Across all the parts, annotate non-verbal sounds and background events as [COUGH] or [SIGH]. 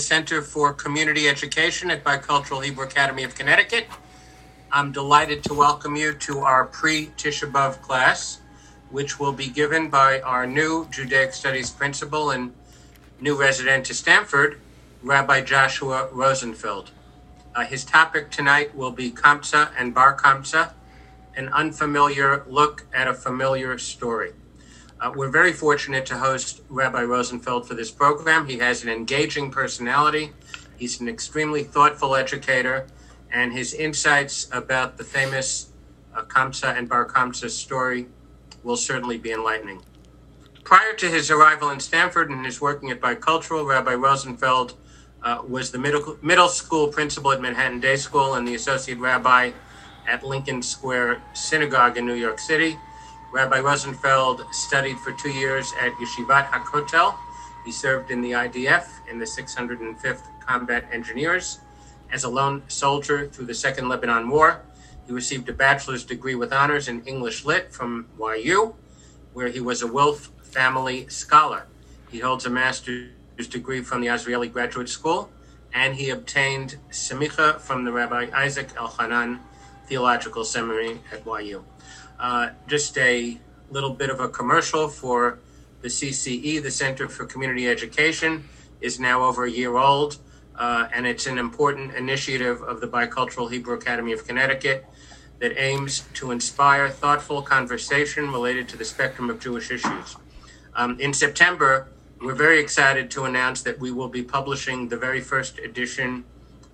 Center for Community Education at Bicultural Hebrew Academy of Connecticut. I'm delighted to welcome you to our pre Tisha B'Av class, which will be given by our new Judaic Studies principal and new resident to Stamford, Rabbi Joshua Rosenfeld. Uh, his topic tonight will be Kamsa and Bar Kamsa, an unfamiliar look at a familiar story. Uh, we're very fortunate to host Rabbi Rosenfeld for this program. He has an engaging personality, he's an extremely thoughtful educator, and his insights about the famous uh, Kamsa and Bar Kamsa story will certainly be enlightening. Prior to his arrival in Stamford and his working at Bicultural, Rabbi Rosenfeld uh, was the middle, middle school principal at Manhattan Day School and the associate rabbi at Lincoln Square Synagogue in New York City. Rabbi Rosenfeld studied for two years at Yeshivat HaKotel. He served in the IDF in the 605th Combat Engineers as a lone soldier through the Second Lebanon War. He received a bachelor's degree with honors in English Lit from YU, where he was a Wilf Family Scholar. He holds a master's degree from the Azrieli Graduate School, and he obtained Semicha from the Rabbi Isaac Elchanan Theological Seminary at YU. Uh, just a little bit of a commercial for the CCE, the Center for Community Education, is now over a year old, uh, and it's an important initiative of the Bicultural Hebrew Academy of Connecticut that aims to inspire thoughtful conversation related to the spectrum of Jewish issues. Um, in September, we're very excited to announce that we will be publishing the very first edition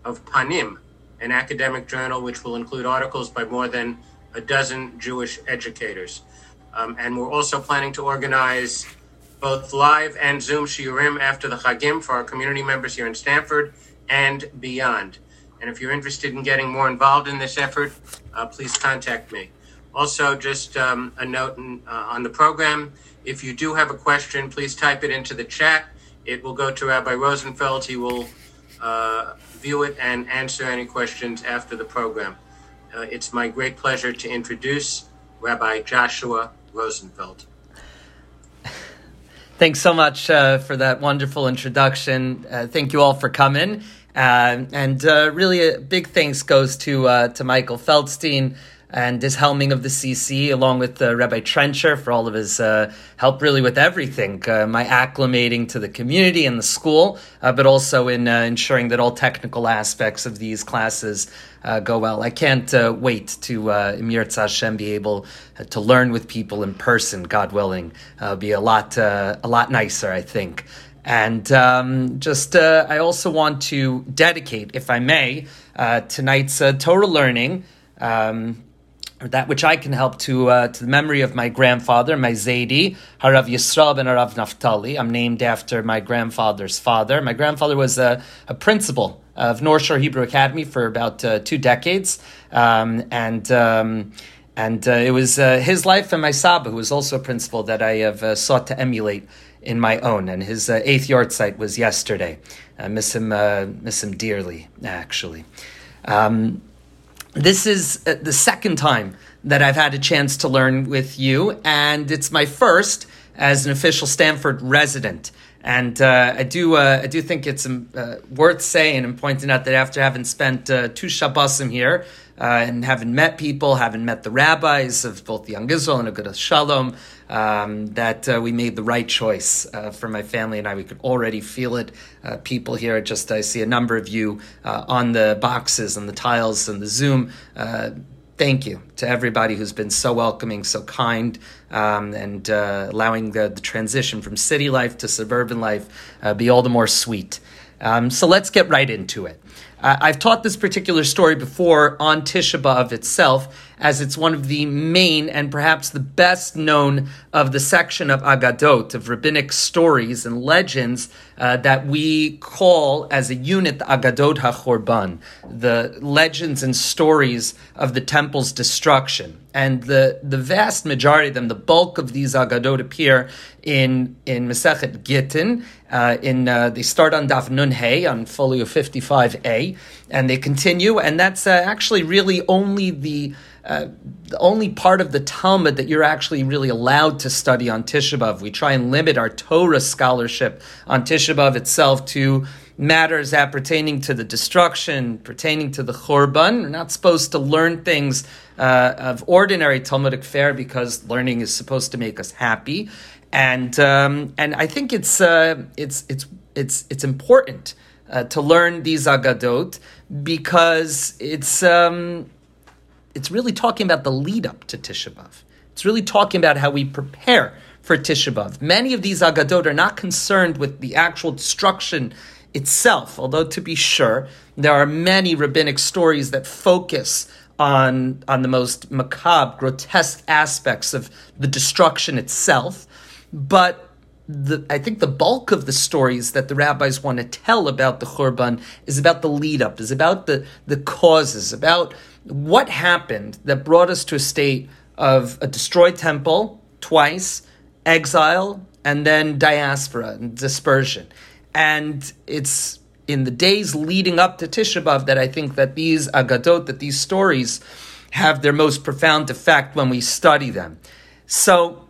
of Panim, an academic journal which will include articles by more than a dozen Jewish educators. Um, and we're also planning to organize both live and Zoom shiurim after the Chagim for our community members here in Stamford and beyond. And if you're interested in getting more involved in this effort, uh, please contact me. Also, just um, a note in, uh, on the program if you do have a question, please type it into the chat. It will go to Rabbi Rosenfeld. He will uh, view it and answer any questions after the program uh, it's my great pleasure to introduce Rabbi Joshua Rosenfeld. [LAUGHS] Thanks so much uh, for that wonderful introduction. Uh, thank you all for coming. Uh, and uh, really, a big thanks goes to uh, to Michael Feldstein and his helming of the CC, along with uh, Rabbi Trencher for all of his uh, help, really with everything, uh, my acclimating to the community and the school, uh, but also in uh, ensuring that all technical aspects of these classes uh, go well. I can't wait to uh, Emir be able to learn with people in person, God willing, be a lot a lot nicer, I think. And um, just, I also want to dedicate, if I may, tonight's Torah learning um, or that which I can help to uh, to the memory of my grandfather, my Zaidi, Harav Yisrael ben Harav Naftali. I'm named after my grandfather's father. My grandfather was a, a principal of North Shore Hebrew Academy for about uh, two decades, um, and. Um, and uh, it was uh, his life and my Saba, who was also a principal, that I have uh, sought to emulate in my own. And his uh, eighth yahrzeit was yesterday. I miss him, miss him dearly, actually. Um, this is uh, the second time that I've had a chance to learn with you, and it's my first as an official Stamford resident. And uh, I do, uh, I do think it's um, uh, worth saying and pointing out that after having spent uh, two Shabbosim here uh, and having met people, having met the rabbis of both Young Israel and Agudas Shalom, um, that uh, we made the right choice for my family and I. We could already feel it. People here, just I see a number of you on the boxes and the tiles and the Zoom. Uh, thank you to everybody who's been so welcoming, so kind, um, and uh, allowing the, the, transition from city life to suburban life be all the more sweet. Um, so let's get right into it. I've taught this particular story before on Tisha B'Av itself, as it's one of the main and perhaps the best known of the section of Agadot, of rabbinic stories and legends uh, that we call as a unit the Agadot HaChorban, the legends and stories of the temple's destruction. And the, the vast majority of them, the bulk of these Agadot appear in, in Masechet Gittin. Uh, in uh, they start on Daf Nun Hey on folio 55a, and they continue, and that's uh, actually really only the uh, the only part of the Talmud that you're actually really allowed to study on Tisha B'Av. We try and limit our Torah scholarship on Tisha B'Av itself to matters appertaining to the destruction, pertaining to the Churban. We're not supposed to learn things uh, of ordinary Talmudic fare because learning is supposed to make us happy. And um, and I think it's uh, it's it's it's it's important uh, to learn these agadot because it's um, it's really talking about the lead up to Tisha B'av. It's really talking about how we prepare for Tisha B'av. Many of these agadot are not concerned with the actual destruction itself, although to be sure, there are many rabbinic stories that focus on, on the most macabre, grotesque aspects of the destruction itself. But the, I think the bulk of the stories that the rabbis want to tell about the Churban is about the lead up, is about the, the causes, about what happened that brought us to a state of a destroyed temple twice, exile, and then diaspora and dispersion. And it's in the days leading up to Tisha B'Av that I think that these agadot, that these stories, have their most profound effect when we study them. So,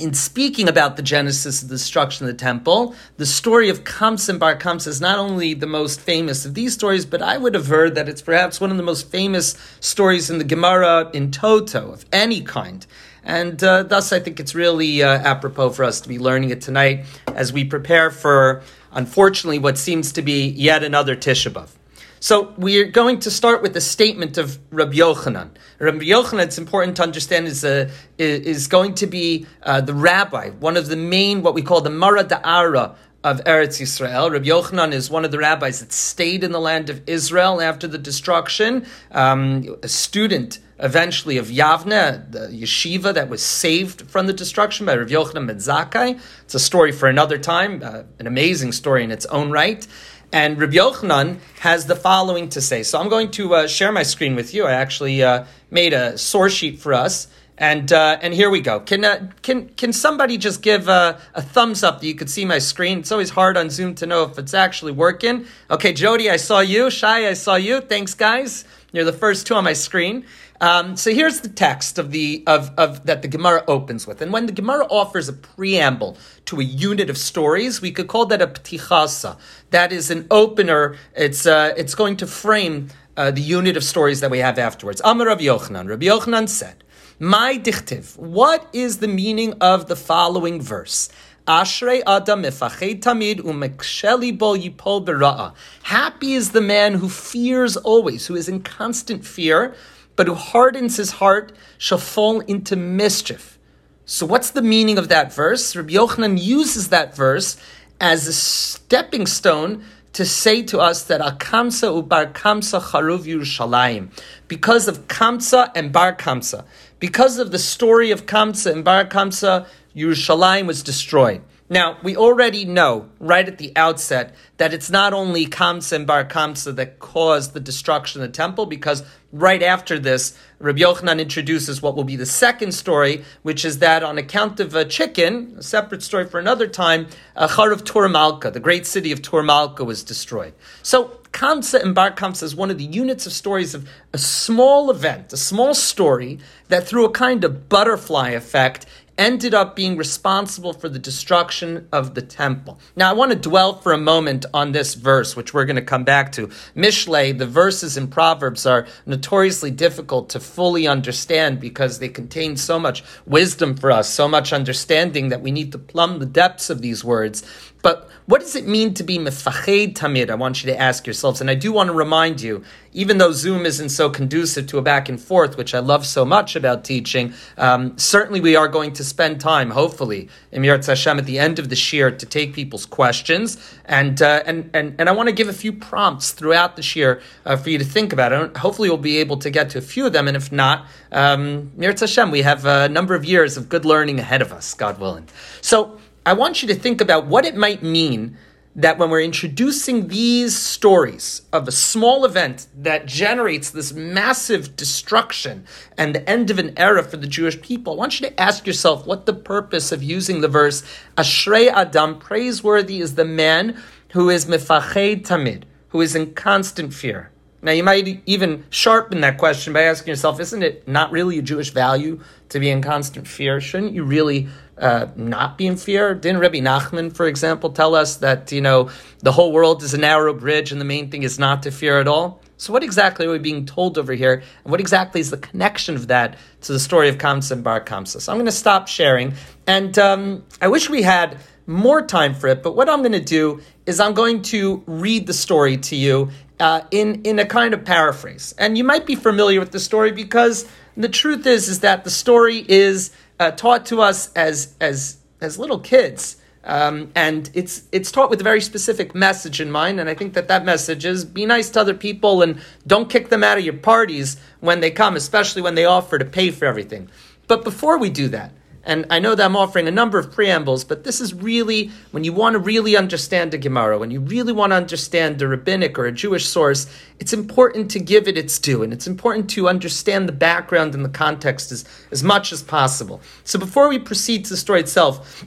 in speaking about the genesis of the destruction of the temple, the story of Kamsa and Bar Kamsa is not only the most famous of these stories, but I would aver that it's perhaps one of the most famous stories in the Gemara in toto of any kind. And uh, thus, I think it's really uh, apropos for us to be learning it tonight as we prepare for unfortunately, what seems to be yet another Tisha B'Av. So we're going to start with the statement of Rabbi Yochanan. Rabbi Yochanan, it's important to understand, is, a, is going to be uh, the rabbi, one of the main, what we call the Mara Da'ara of Eretz Yisrael. Rabbi Yochanan is one of the rabbis that stayed in the land of Israel after the destruction, um, a student eventually of Yavne, the yeshiva that was saved from the destruction by Rabbi Yochanan ben Zakkai. It's a story for another time, uh, an amazing story in its own right. And Rabbi Yochanan has the following to say. So I'm going to uh, share my screen with you. I actually uh, made a source sheet for us. And uh, and here we go. Can uh, can can somebody just give a, a, thumbs up that you could see my screen? It's always hard on Zoom to know if it's actually working. Okay, Jody, I saw you. Shai, I saw you. Thanks, guys. You're the first two on my screen. Um, so here's the text of the of, of that the Gemara opens with, and when the Gemara offers a preamble to a unit of stories, we could call that a ptichasa. That is an opener. It's uh, it's going to frame uh, the unit of stories that we have afterwards. Amar Rav Yochanan. Rabbi Yochanan said, "Mai dichtiv. What is the meaning of the following verse?" Ashrei Adam tamid umeksheli bo yipol bera'a. Happy is the man who fears always, who is in constant fear but who hardens his heart shall fall into mischief. So, what's the meaning of that verse? Rabbi Yochanan uses that verse as a stepping stone to say to us that Al Kamsa ubar Kamsa charuv Yerushalayim, because of Kamsa and Bar Kamsa, because of the story of Kamsa and Bar Kamsa, Yerushalayim was destroyed. Now, we already know right at the outset that it's not only Kamsa and Bar Kamsa that caused the destruction of the temple, because right after this, Rabbi Yochanan introduces what will be the second story, which is that on account of a chicken, a separate story for another time, Achar of Turmalka, the great city of Turmalka, was destroyed. So, Kamsa and Bar Kamsa is one of the units of stories of a small event, a small story that through a kind of butterfly effect ended up being responsible for the destruction of the temple. Now, I want to dwell for a moment on this verse, which we're going to come back to. Mishle, the verses in Proverbs are notoriously difficult to fully understand because they contain so much wisdom for us, so much understanding that we need to plumb the depths of these words. But what does it mean to be mefached tamid? I want you to ask yourselves. And I do want to remind you, even though Zoom isn't so conducive to a back and forth, which I love so much about teaching, um, certainly we are going to spend time, hopefully, in Mirat Hashem at the end of the shir to take people's questions. And, uh, and, and, and I want to give a few prompts throughout the shir uh, for you to think about. And hopefully we'll be able to get to a few of them. And if not, um, Hashem, we have a number of years of good learning ahead of us, God willing. So, I want you to think about what it might mean that when we're introducing these stories of a small event that generates this massive destruction and the end of an era for the Jewish people, I want you to ask yourself what the purpose of using the verse Ashrei Adam, praiseworthy is the man who is mefached tamid, who is in constant fear. Now, you might even sharpen that question by asking yourself, isn't it not really a Jewish value to be in constant fear? Shouldn't you really uh, not be in fear? Didn't Rabbi Nachman, for example, tell us that you know the whole world is a narrow bridge and the main thing is not to fear at all? So, what exactly are we being told over here? And what exactly is the connection of that to the story of Kamsa and Bar Kamsa? So, I'm going to stop sharing. And um, I wish we had more time for it, but what I'm going to do is I'm going to read the story to you uh, in, in a kind of paraphrase. And you might be familiar with the story because the truth is, is that the story is uh, taught to us as, as, as little kids. Um, and it's it's taught with a very specific message in mind, and I think that that message is be nice to other people and don't kick them out of your parties when they come, especially when they offer to pay for everything. But before we do that, and I know that I'm offering a number of preambles, but this is really when you want to really understand the Gemara, when you really want to understand the rabbinic or a Jewish source, it's important to give it its due, and it's important to understand the background and the context as, as much as possible. So before we proceed to the story itself,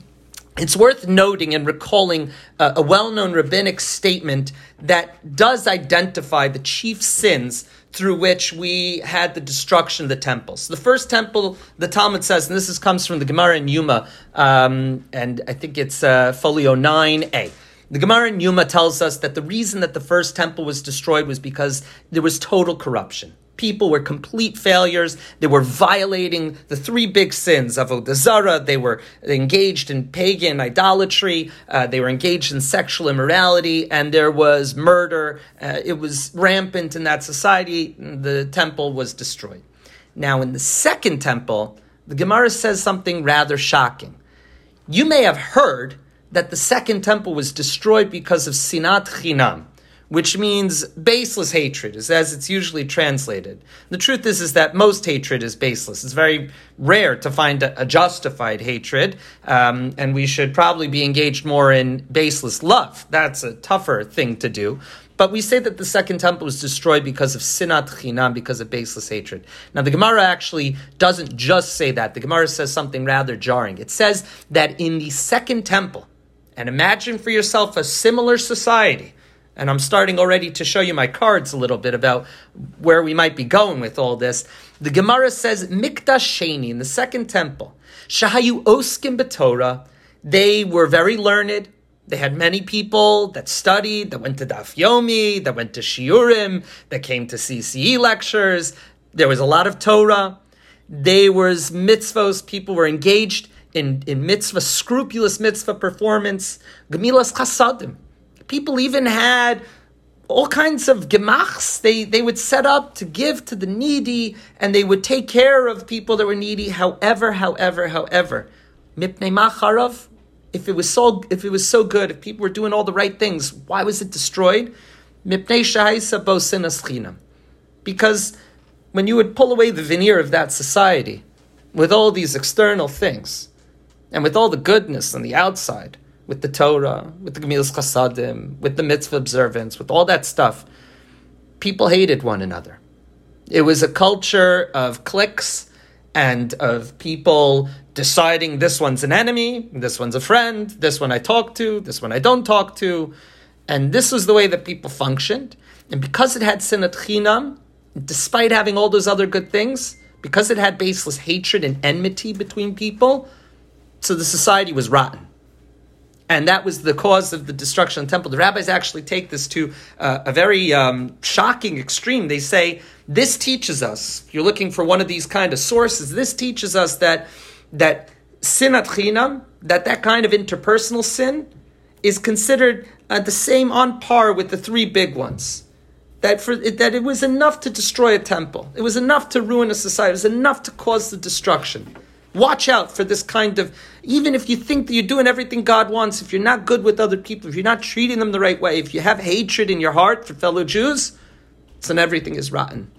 it's worth noting and recalling a well known rabbinic statement that does identify the chief sins through which we had the destruction of the temples. The first temple, the Talmud says, and this is, comes from the Gemara in Yuma, um, and I think it's uh, folio 9a. The Gemara in Yuma tells us that the reason that the first temple was destroyed was because there was total corruption people were complete failures. They were violating the three big sins of Odazara. They were engaged in pagan idolatry. Uh, they were engaged in sexual immorality, and there was murder. Uh, it was rampant in that society. The temple was destroyed. Now, in the second temple, the Gemara says something rather shocking. You may have heard that the second temple was destroyed because of sinat chinam which means baseless hatred, is as it's usually translated. The truth is, is that most hatred is baseless. It's very rare to find a, justified hatred, um, and we should probably be engaged more in baseless love. That's a tougher thing to do. But we say that the second temple was destroyed because of sinat chinam, because of baseless hatred. Now, the Gemara actually doesn't just say that. The Gemara says something rather jarring. It says that in the second temple, and imagine for yourself a similar society, and I'm starting already to show you my cards a little bit about where we might be going with all this. The Gemara says Mikdash Sheni in the second temple, Shahayu Oskim B'Torah. They were very learned. They had many people that studied, that went to Daf Yomi, that went to Shiurim, that came to CCE lectures. There was a lot of Torah. There was mitzvos. People were engaged in, in mitzvah, scrupulous mitzvah performance. Gemilas chasadim people even had all kinds of gemachs they, they would set up to give to the needy and they would take care of people that were needy however however however. Mipnei macharav if it was so if it was so good if people were doing all the right things why was it destroyed? Mipnei shahaisa bosinas because when you would pull away the veneer of that society with all these external things and with all the goodness on the outside with the Torah, with the Gemilas Chasadim, with the mitzvah observance, with all that stuff, people hated one another. It was a culture of cliques and of people deciding this one's an enemy, this one's a friend, this one I talk to, this one I don't talk to. And this was the way that people functioned. And because it had sinat chinam, despite having all those other good things, because it had baseless hatred and enmity between people, so the society was rotten and that was the cause of the destruction of the temple. The rabbis actually take this to uh, a very um, shocking extreme. They say this teaches us. If you're looking for one of these kind of sources. This teaches us that that sinat chinam, that that kind of interpersonal sin, is considered uh, the same on par with the three big ones. That for that it was enough to destroy a temple. It was enough to ruin a society. It was enough to cause the destruction. Watch out for this kind of, even if you think that you're doing everything God wants, if you're not good with other people, if you're not treating them the right way, if you have hatred in your heart for fellow Jews, then everything is rotten.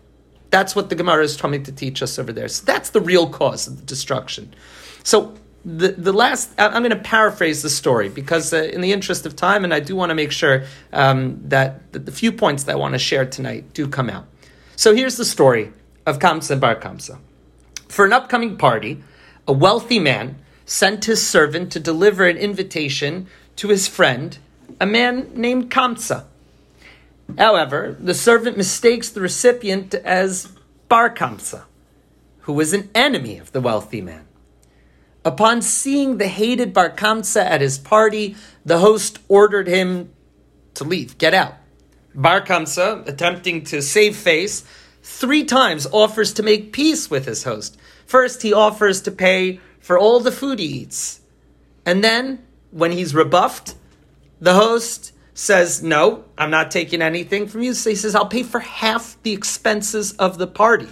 That's what the Gemara is trying to teach us over there. So that's the real cause of the destruction. So the, the last, I'm going to paraphrase the story because, uh, in the interest of time, and I do want to make sure um, that, that the few points that I want to share tonight do come out. So here's the story of Kamsa and Bar Kamsa. For an upcoming party, a wealthy man sent his servant to deliver an invitation to his friend, a man named Kamsa. However, the servant mistakes the recipient as Bar Kamsa, who was an enemy of the wealthy man. Upon seeing the hated Bar Kamsa at his party, the host ordered him to leave, get out. Bar Kamsa, attempting to save face, three times offers to make peace with his host. First, he offers to pay for all the food he eats. And then, when he's rebuffed, the host says, No, I'm not taking anything from you. So he says, I'll pay for half the expenses of the party.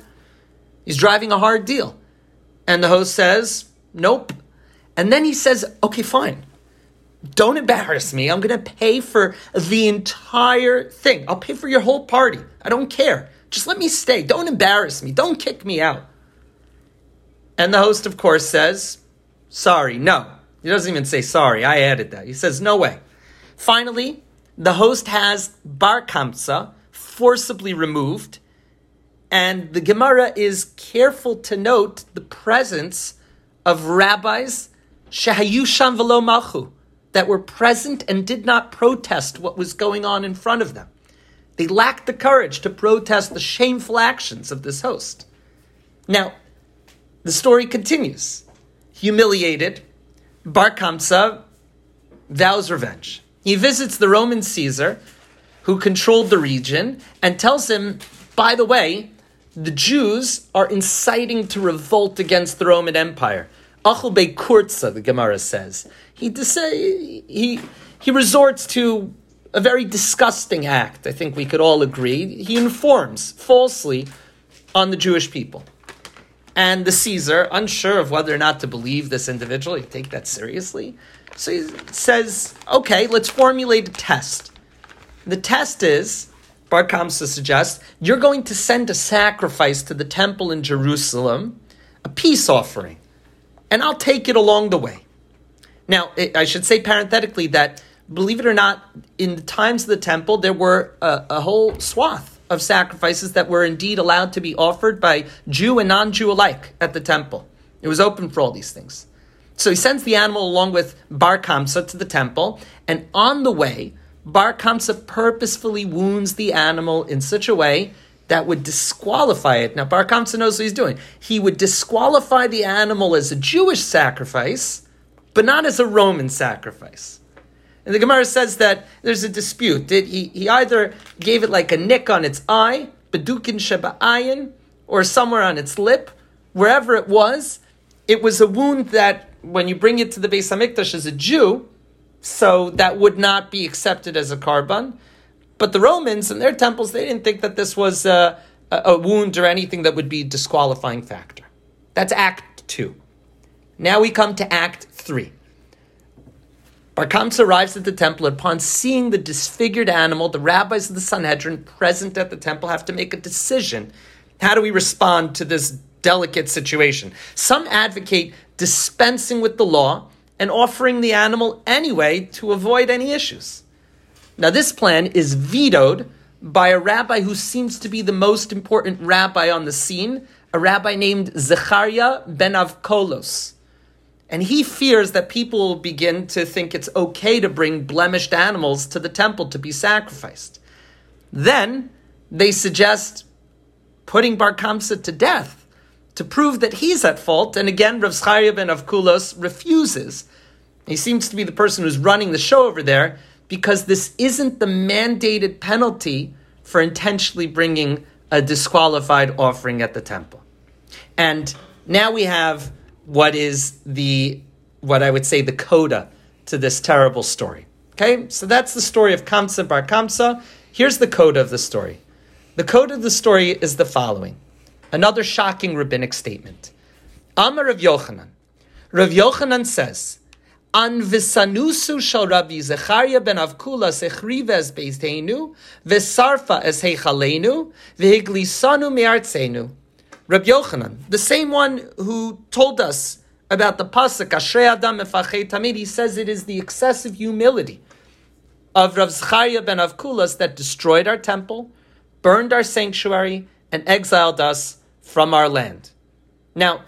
He's driving a hard deal. And the host says, Nope. And then he says, Okay, fine. Don't embarrass me. I'm going to pay for the entire thing. I'll pay for your whole party. I don't care. Just let me stay. Don't embarrass me. Don't kick me out. And the host, of course, says, Sorry, no. He doesn't even say sorry. I added that. He says, No way. Finally, the host has Bar Kamsa forcibly removed, and the Gemara is careful to note the presence of rabbis shahayusham velo malchu that were present and did not protest what was going on in front of them. They lacked the courage to protest the shameful actions of this host. Now, the story continues. Humiliated, Bar Kamsa vows revenge. He visits the Roman Caesar, who controlled the region, and tells him, by the way, the Jews are inciting to revolt against the Roman Empire. Achul Bey Kurtza, the Gemara says. He, he, he resorts to a very disgusting act, I think we could all agree. He informs falsely on the Jewish people. And the Caesar, unsure of whether or not to believe this individual, he take that seriously. So he says, okay, let's formulate a test. The test is, Bar Kamsa suggests, you're going to send a sacrifice to the temple in Jerusalem, a peace offering, and I'll take it along the way. Now, I should say parenthetically that, believe it or not, in the times of the temple, there were a, a whole swath of sacrifices that were indeed allowed to be offered by Jew and non Jew alike at the temple. It was open for all these things. So he sends the animal along with Bar Kamsa to the temple, and on the way, Bar Kamsa purposefully wounds the animal in such a way that would disqualify it. Now, Bar Kamsa knows what he's doing. He would disqualify the animal as a Jewish sacrifice, but not as a Roman sacrifice. And the Gemara says that there's a dispute. Did he, he either gave it like a nick on its eye, bedukin sheba'ayin, or somewhere on its lip, wherever it was, it was a wound that when you bring it to the Beis Hamikdash as a Jew, so that would not be accepted as a korban. But the Romans in their temples, they didn't think that this was a, a wound or anything that would be a disqualifying factor. That's Act Two. Now we come to Act Three. Bar Kamsa arrives at the temple. Upon seeing the disfigured animal, the rabbis of the Sanhedrin present at the temple have to make a decision. How do we respond to this delicate situation? Some advocate dispensing with the law and offering the animal anyway to avoid any issues. Now, this plan is vetoed by a rabbi who seems to be the most important rabbi on the scene, a rabbi named Zechariah ben Avkolos. And he fears that people will begin to think it's okay to bring blemished animals to the temple to be sacrificed. Then they suggest putting Bar Kamsa to death to prove that he's at fault. And again, Rav Zcharia ben Avkulos refuses. He seems to be the person who's running the show over there because this isn't the mandated penalty for intentionally bringing a disqualified offering at the temple. And now we have what is the, what I would say, the coda to this terrible story. Okay, so that's the story of Kamsa Bar Kamsa. Here's the coda of the story. The coda of the story is the following. Another shocking rabbinic statement. Amar Rav Yochanan. Rav Yochanan says, An visanusu shal Rabbi Zechariah ben Avkula sechriva es vesarfa es heichalenu, vehiglisanu me'artzenu. Rabbi Yochanan, the same one who told us about the pasuk Ashrei Adam Mefachet Tamid, he says it is the excessive humility of Rav Zechariah ben Avkulas that destroyed our temple, burned our sanctuary, and exiled us from our land. Now,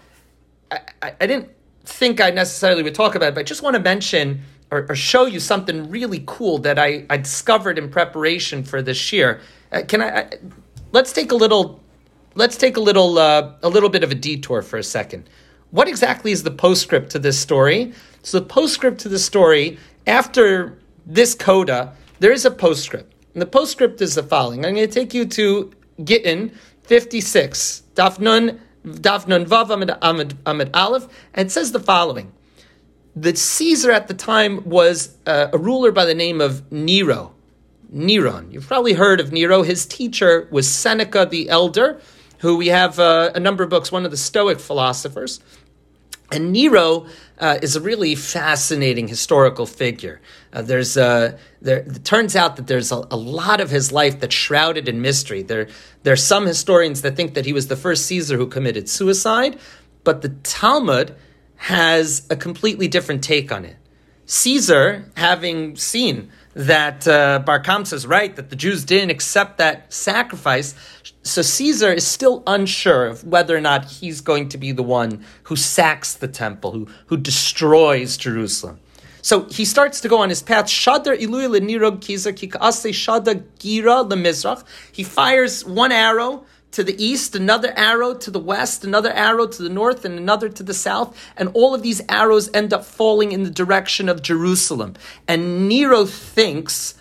I, I, I didn't think I necessarily would talk about it, but I just want to mention or, or show you something really cool that I, I discovered in preparation for this year. Uh, can I, I, Let's take a little. Let's take a little uh, a little bit of a detour for a second. What exactly is the postscript to this story? So the postscript to the story, after this coda, there is a postscript. And the postscript is the following. I'm going to take you to Gittin 56, Dafnun, Dafnun Vav Amid, Amid, Amid Aleph, and it says the following. The Caesar at the time was uh, a ruler by the name of Nero. Neron. You've probably heard of Nero. His teacher was Seneca the Elder, who we have uh, a number of books, one of the Stoic philosophers. And Nero uh, is a really fascinating historical figure. Uh, there's uh, there, it turns out that there's a, a, lot of his life that's shrouded in mystery. There, there are some historians that think that he was the first Caesar who committed suicide, but the Talmud has a completely different take on it. Caesar, having seen that uh, Bar Kamsa is right, that the Jews didn't accept that sacrifice, so Caesar is still unsure of whether or not he's going to be the one who sacks the temple, who, who destroys Jerusalem. So he starts to go on his path. He fires one arrow to the east, another arrow to the west, another arrow to the north, and another to the south. And all of these arrows end up falling in the direction of Jerusalem. And Nero thinks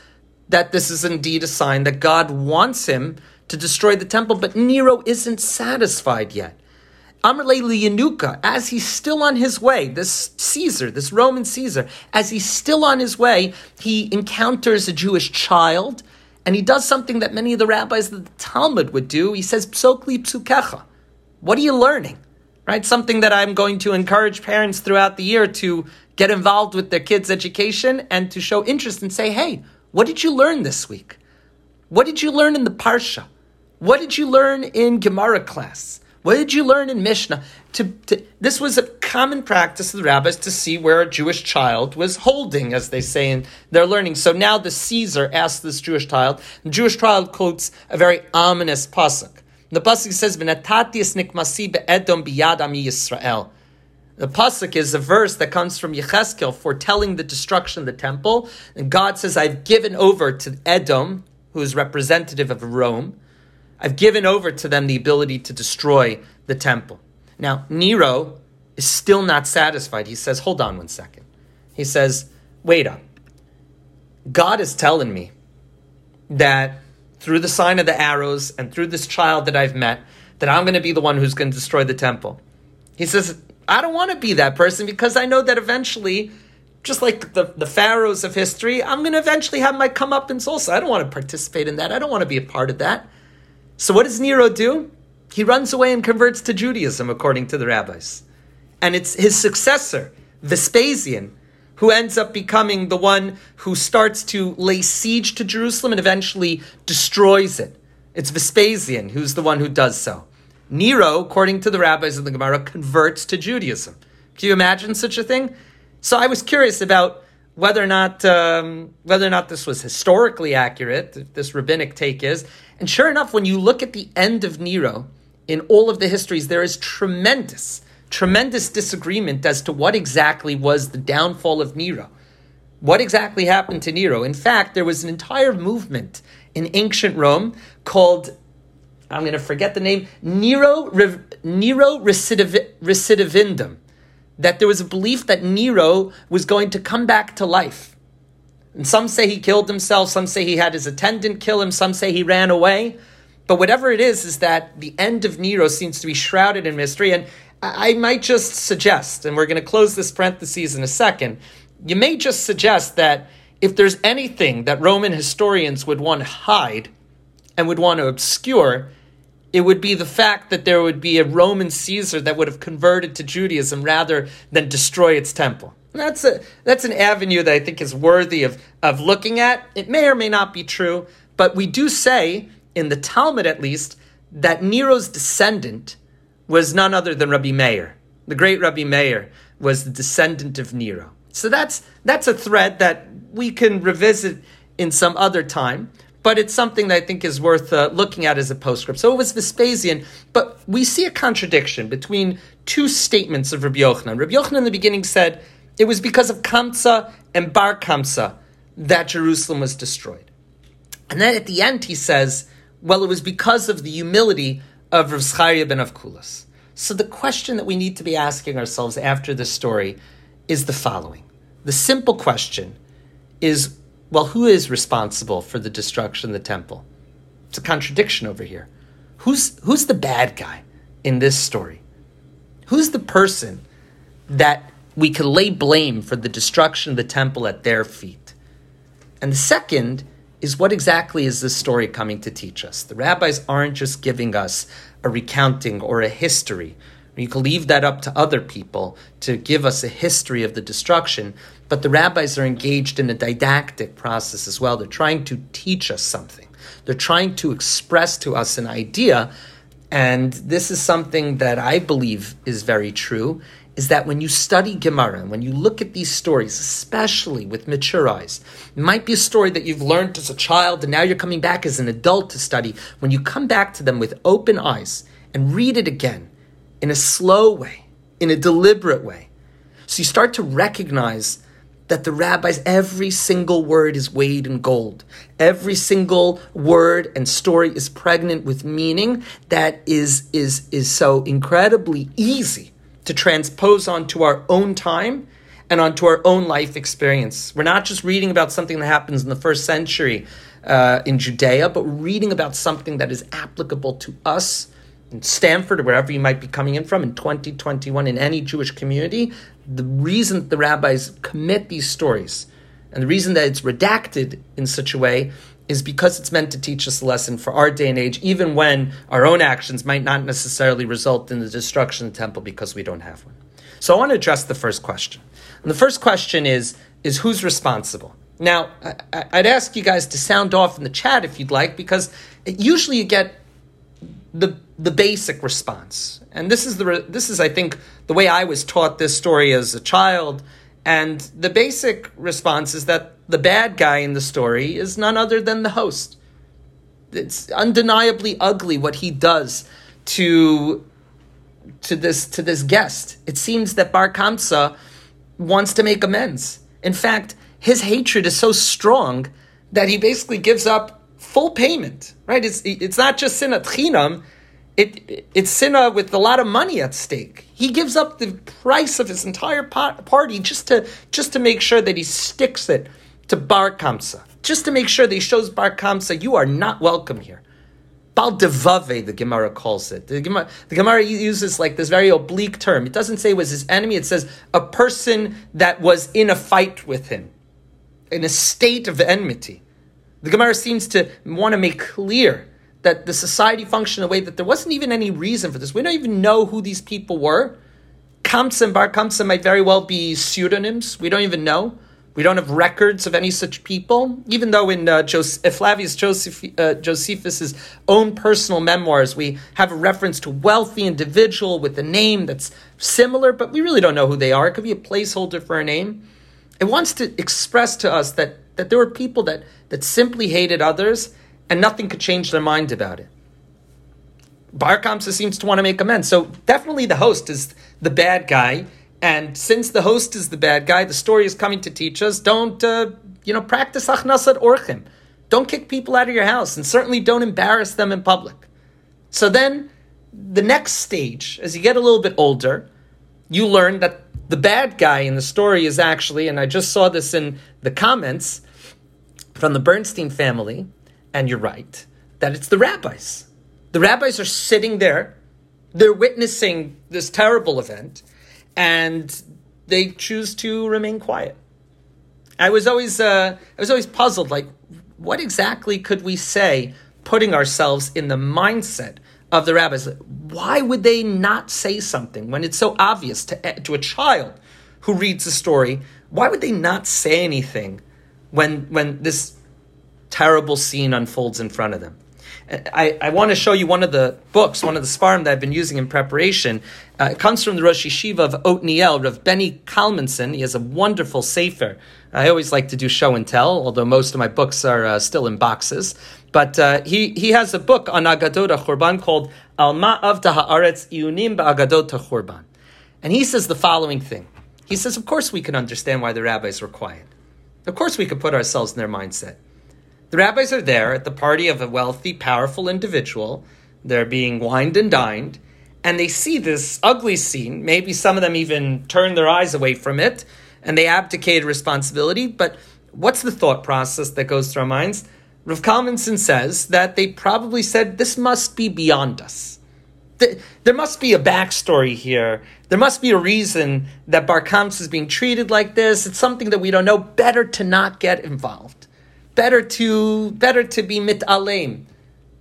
that this is indeed a sign that God wants him to destroy the temple, but Nero isn't satisfied yet. Amrle Yanuka, as he's still on his way, this Caesar, this Roman Caesar, as he's still on his way, he encounters a Jewish child, and he does something that many of the rabbis of the Talmud would do. He says, Psokli psukecha. What are you learning? Right? Something that I'm going to encourage parents throughout the year to get involved with their kids' education and to show interest and say, hey, what did you learn this week? What did you learn in the Parsha? What did you learn in Gemara class? What did you learn in Mishnah? To, to, this was a common practice of the rabbis to see where a Jewish child was holding, as they say in their learning. So now the Caesar asks this Jewish child. The Jewish child quotes a very ominous pasuk. The pasuk says, "V'natatias nikmasi be'edom biyad ami Yisrael." The pasuk is a verse that comes from Yecheskel foretelling the destruction of the temple, and God says, "I've given over to Edom, who is representative of Rome." I've given over to them the ability to destroy the temple. Now, Nero is still not satisfied. He says, Hold on one second. He says, Wait up. God is telling me that through the sign of the arrows and through this child that I've met, that I'm going to be the one who's going to destroy the temple. He says, I don't want to be that person because I know that eventually, just like the, the pharaohs of history, I'm going to eventually have my comeuppance also. I don't want to participate in that. I don't want to be a part of that. So what does Nero do? He runs away and converts to Judaism, according to the rabbis. And it's his successor, Vespasian, who ends up becoming the one who starts to lay siege to Jerusalem and eventually destroys it. It's Vespasian who's the one who does so. Nero, according to the rabbis of the Gemara, converts to Judaism. Can you imagine such a thing? So I was curious about whether or not um, whether or not this was historically accurate, this rabbinic take is, and sure enough, when you look at the end of Nero, in all of the histories, there is tremendous, tremendous disagreement as to what exactly was the downfall of Nero. What exactly happened to Nero? In fact, there was an entire movement in ancient Rome called, I'm going to forget the name, Nero, Nero recidiv, recidivindum. That there was a belief that Nero was going to come back to life and some say he killed himself, some say he had his attendant kill him, some say he ran away. But whatever it is, is that the end of Nero seems to be shrouded in mystery. And I might just suggest, and we're going to close this parenthesis in a second, you may just suggest that if there's anything that Roman historians would want to hide and would want to obscure, it would be the fact that there would be a Roman Caesar that would have converted to Judaism rather than destroy its temple. That's a that's an avenue that I think is worthy of of looking at. It may or may not be true, but we do say in the Talmud at least that Nero's descendant was none other than Rabbi Meir. The great Rabbi Meir was the descendant of Nero. So that's that's a thread that we can revisit in some other time, but it's something that I think is worth uh, looking at as a postscript. So it was Vespasian, but we see a contradiction between two statements of Rabbi Yochanan. Rabbi Yochanan in the beginning said it was because of Kamsa and Bar Kamsa that Jerusalem was destroyed. And then at the end he says, well, it was because of the humility of Rav Zcharia ben Avkulas. So the question that we need to be asking ourselves after this story is the following. The simple question is well, who is responsible for the destruction of the temple? It's a contradiction over here. Who's, who's the bad guy in this story? Who's the person that we can lay blame for the destruction of the temple at their feet? And the second is what exactly is this story coming to teach us? The rabbis aren't just giving us a recounting or a history. You can leave that up to other people to give us a history of the destruction, but the rabbis are engaged in a didactic process as well. They're trying to teach us something. They're trying to express to us an idea, and this is something that I believe is very true, is that when you study Gemara and when you look at these stories, especially with mature eyes, it might be a story that you've learned as a child and now you're coming back as an adult to study. When you come back to them with open eyes and read it again in a slow way, in a deliberate way, so you start to recognize that the rabbis, every single word is weighed in gold. Every single word and story is pregnant with meaning that is, is, is so incredibly easy to transpose onto our own time and onto our own life experience. We're not just reading about something that happens in the first century uh, in Judea, but reading about something that is applicable to us Stamford or wherever you might be coming in from in 2021 in any Jewish community. The reason the rabbis commit these stories and the reason that it's redacted in such a way is because it's meant to teach us a lesson for our day and age, even when our own actions might not necessarily result in the destruction of the temple because we don't have one. So I want to address the first question. And the first question is, is who's responsible? Now, I'd ask you guys to sound off in the chat if you'd like, because usually you get the the basic response. And this is the this is I think the way I was taught this story as a child. And the basic response is that the bad guy in the story is none other than the host. It's undeniably ugly what he does to to this to this guest. It seems that Bar Kamsa wants to make amends. In fact, his hatred is so strong that he basically gives up full payment. Right? It's it's not just sinat chinam. It, it's sinna with a lot of money at stake. He gives up the price of his entire party just to just to make sure that he sticks it to Bar Kamsa, just to make sure that he shows Bar Kamsa, you are not welcome here. Bal devave, the Gemara calls it. The Gemara, the Gemara uses like this very oblique term. It doesn't say it was his enemy. It says a person that was in a fight with him, in a state of enmity. The Gemara seems to want to make clear that the society functioned in a way that there wasn't even any reason for this. We don't even know who these people were. Kamsa and Bar Kamsa might very well be pseudonyms. We don't even know. We don't have records of any such people, even though in uh, Jos- uh, Flavius Joseph, uh, Josephus's own personal memoirs, we have a reference to wealthy individual with a name that's similar, but we really don't know who they are. It could be a placeholder for a name. It wants to express to us that, that there were people that, that simply hated others and nothing could change their mind about it. Bar Kamsa seems to want to make amends. So definitely the host is the bad guy and since the host is the bad guy, the story is coming to teach us don't, uh, you know, practice achnasat orchim. Don't kick people out of your house, and certainly don't embarrass them in public. So then, the next stage, as you get a little bit older, you learn that the bad guy in the story is actually, and I just saw this in the comments from the Bernstein family, and you're right, that it's the rabbis. The rabbis are sitting there, they're witnessing this terrible event, and they choose to remain quiet. I was always uh, I was always puzzled, like what exactly could we say, putting ourselves in the mindset of the rabbis? Why would they not say something when it's so obvious to to a child who reads the story? Why would they not say anything when when this terrible scene unfolds in front of them? I, I want to show you one of the books, one of the Sfarim that I've been using in preparation. Uh, it comes from the Rosh Yeshiva of Otniel, Rav Benny Kalmanson. He has a wonderful sefer. I always like to do show and tell, although most of my books are uh, still in boxes. But uh, he, he has a book on Agadot HaChurban called Alma Avta Haaretz Iunim Ba'agadot HaChurban. And he says the following thing. He says, of course we can understand why the rabbis were quiet. Of course we could put ourselves in their mindset. The rabbis are there at the party of a wealthy, powerful individual. They're being wined and dined, and they see this ugly scene. Maybe some of them even turn their eyes away from it and they abdicate responsibility. But what's the thought process that goes through our minds? Rav Kalmanson says that they probably said, This must be beyond us. There must be a backstory here. There must be a reason that Bar Kamsa is being treated like this. It's something that we don't know. Better to not get involved. Better to better to be mit alem,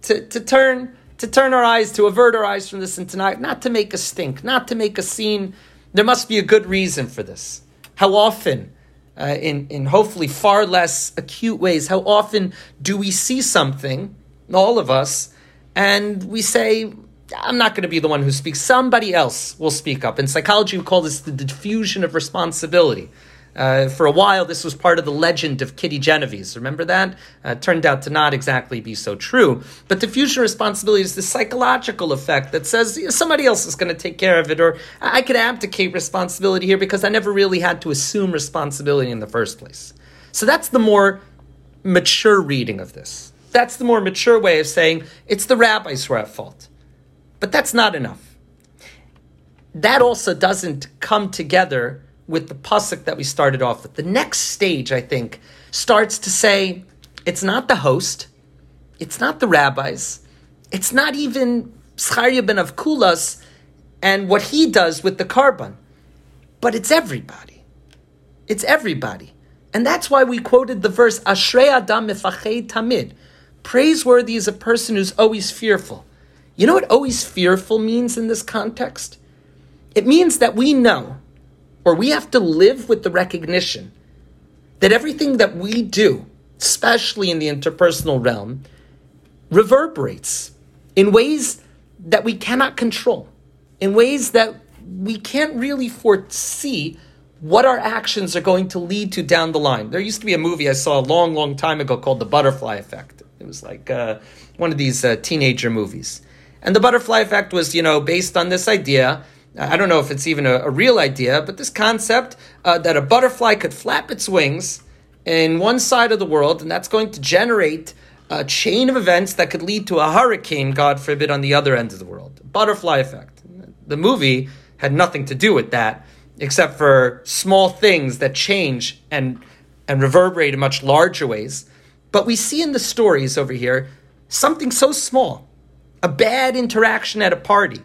to, to turn to turn our eyes, to avert our eyes from this and tonight, not to make a stink, not to make a scene. There must be a good reason for this. How often, uh, in, in hopefully far less acute ways, how often do we see something, all of us, and we say, I'm not going to be the one who speaks. Somebody else will speak up. In psychology, we call this the diffusion of responsibility. Uh, for a while, this was part of the legend of Kitty Genovese. Remember that? Uh, turned out to not exactly be so true. But diffusion responsibility is the psychological effect that says somebody else is going to take care of it, or I could abdicate responsibility here because I never really had to assume responsibility in the first place. So that's the more mature reading of this. That's the more mature way of saying it's the rabbis who are at fault. But that's not enough. That also doesn't come together with the pasuk that we started off with. The next stage, I think, starts to say it's not the host, it's not the rabbis, it's not even Zcharia ben Avkulas and what he does with the korban, but it's everybody. It's everybody. And that's why we quoted the verse, Ashrei Adam mifachei tamid. Praiseworthy is a person who's always fearful. You know what always fearful means in this context? It means that we know or we have to live with the recognition that everything that we do, especially in the interpersonal realm, reverberates in ways that we cannot control, in ways that we can't really foresee what our actions are going to lead to down the line. There used to be a movie I saw a long, long time ago called The Butterfly Effect. It was like uh, one of these uh, teenager movies. And the butterfly effect was, you know, based on this idea I don't know if it's even a, a real idea, but this concept uh, that a butterfly could flap its wings in one side of the world, and that's going to generate a chain of events that could lead to a hurricane, God forbid, on the other end of the world. Butterfly effect. The movie had nothing to do with that, except for small things that change and and reverberate in much larger ways. But we see in the stories over here something so small, a bad interaction at a party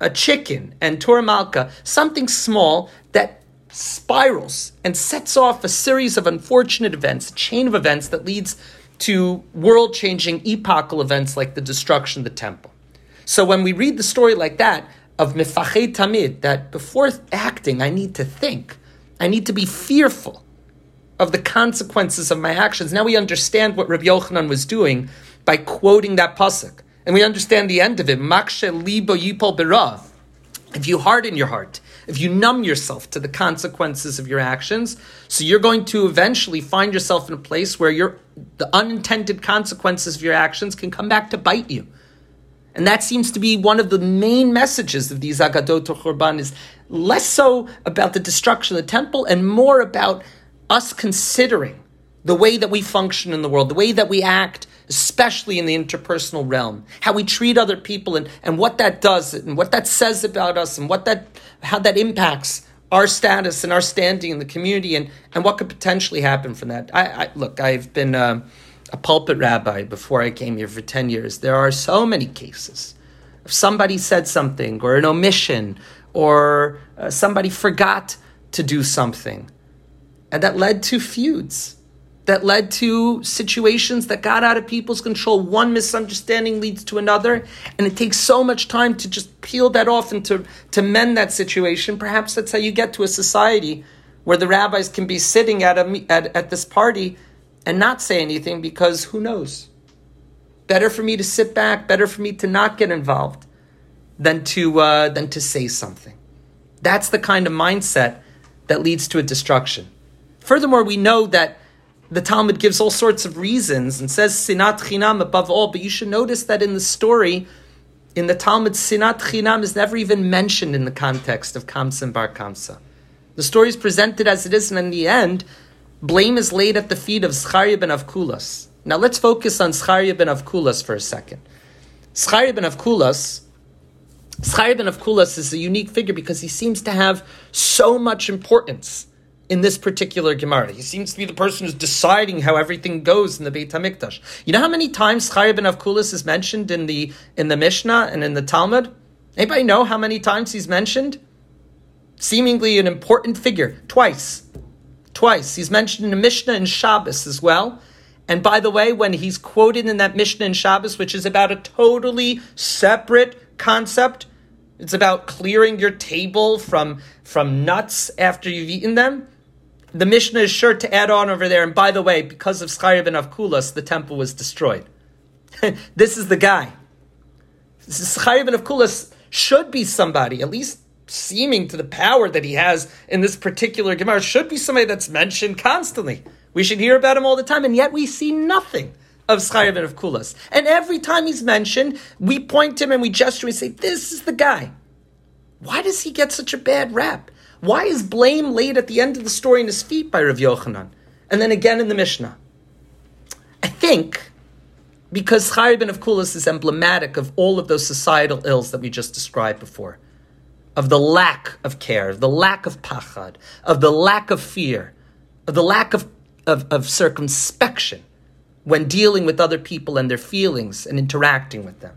a chicken and Malka, something small that spirals and sets off a series of unfortunate events, a chain of events that leads to world changing epochal events like the destruction of the temple. So when we read the story like that of Mifachei Tamid, that before acting, I need to think, I need to be fearful of the consequences of my actions. Now we understand what Rabbi Yochanan was doing by quoting that pasuk. And we understand the end of it. Makshe libo. If you harden your heart, if you numb yourself to the consequences of your actions, so you're going to eventually find yourself in a place where your the unintended consequences of your actions can come back to bite you. And that seems to be one of the main messages of these Agadot Churban is less so about the destruction of the temple and more about us considering the way that we function in the world, the way that we act, especially in the interpersonal realm, how we treat other people and, and what that does and what that says about us and what that how that impacts our status and our standing in the community and, and what could potentially happen from that. I, I look, I've been uh, a pulpit rabbi before I came here for 10 years. There are so many cases. If somebody said something or an omission or uh, somebody forgot to do something, and that led to feuds that led to situations that got out of people's control. One misunderstanding leads to another, and it takes so much time to just peel that off and to, to mend that situation. Perhaps that's how you get to a society where the rabbis can be sitting at, a, at, at this party and not say anything because who knows? Better for me to sit back, better for me to not get involved than to, uh, than to say something. That's the kind of mindset that leads to a destruction. Furthermore, we know that the Talmud gives all sorts of reasons and says sinat chinam above all, but you should notice that in the story, in the Talmud, sinat chinam is never even mentioned in the context of Kamsa and Bar Kamsa. The story is presented as it is, and in the end, blame is laid at the feet of Zcharia ben Avkulas. Now let's focus on Zcharia ben Avkulas for a second. Zcharia ben Avkulas Schai ben Avkulas is a unique figure because he seems to have so much importance in this particular Gemara. He seems to be the person who's deciding how everything goes in the Beit Hamikdash. You know how many times Chaya ben Avkulas is mentioned in the in the Mishnah and in the Talmud? Anybody know how many times he's mentioned? Seemingly an important figure, twice. Twice. He's mentioned in the Mishnah and Shabbos as well. And by the way, when he's quoted in that Mishnah and Shabbos, which is about a totally separate concept, it's about clearing your table from, from nuts after you've eaten them the Mishnah is sure to add on over there. And by the way, because of Schayr ben Avkulas, the temple was destroyed. [LAUGHS] this is the guy. Schayr ben Avkulas should be somebody, at least seeming to the power that he has in this particular Gemara, should be somebody that's mentioned constantly. We should hear about him all the time, and yet we see nothing of Schayr ben Avkulas. And every time he's mentioned, we point him and we gesture and say, This is the guy. Why does he get such a bad rap? Why is blame laid at the end of the story in his feet by Rav Yochanan? And then again in the Mishnah? I think because Chayr ben Avkulas is emblematic of all of those societal ills that we just described before. Of the lack of care, of the lack of pachad, of the lack of fear, of the lack of, of, of circumspection when dealing with other people and their feelings and interacting with them.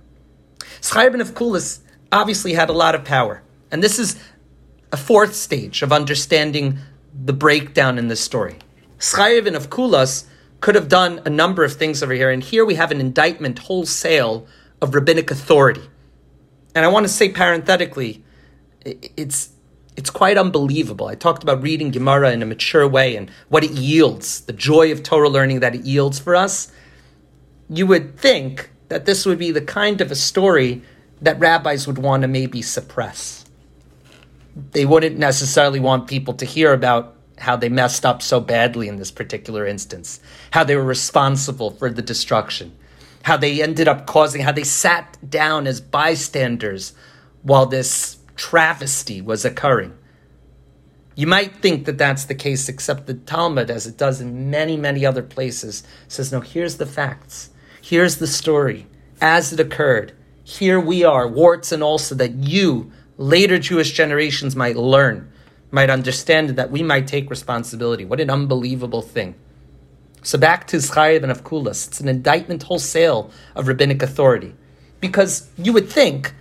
Schayr ben Avkulas obviously had a lot of power. And this is a fourth stage of understanding the breakdown in this story. Schayevin of Kulas could have done a number of things over here, and here we have an indictment wholesale of rabbinic authority. And I want to say parenthetically, it's it's quite unbelievable. I talked about reading Gemara in a mature way and what it yields, the joy of Torah learning that it yields for us. You would think that this would be the kind of a story that rabbis would want to maybe suppress they wouldn't necessarily want people to hear about how they messed up so badly in this particular instance, how they were responsible for the destruction, how they ended up causing, how they sat down as bystanders while this travesty was occurring. You might think that that's the case, except the Talmud, as it does in many, many other places, says, no, here's the facts. Here's the story as it occurred. Here we are, warts and all, so that you later Jewish generations might learn, might understand that we might take responsibility. What an unbelievable thing. So back to Zchayev and Avkulas, it's an indictment wholesale of rabbinic authority. Because you would think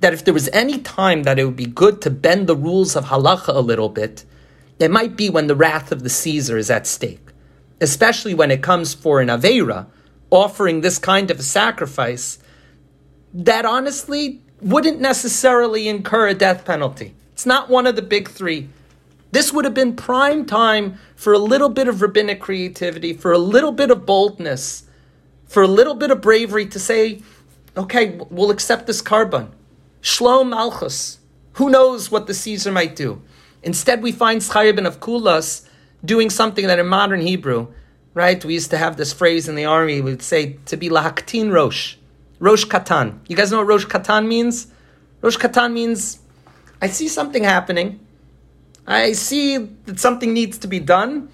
that if there was any time that it would be good to bend the rules of halacha a little bit, it might be when the wrath of the Caesar is at stake. Especially when it comes for an Aveira, offering this kind of a sacrifice, that honestly wouldn't necessarily incur a death penalty. It's not one of the big three. This would have been prime time for a little bit of rabbinic creativity, for a little bit of boldness, for a little bit of bravery to say, okay, we'll accept this korban. Shlom Malchus. Who knows what the Caesar might do? Instead, we find Schayr ben Avkulas doing something that in modern Hebrew, right, we used to have this phrase in the army, we would say to be lahaktin rosh Rosh Katan. You guys know what Rosh Katan means? Rosh Katan means I see something happening. I see that something needs to be done.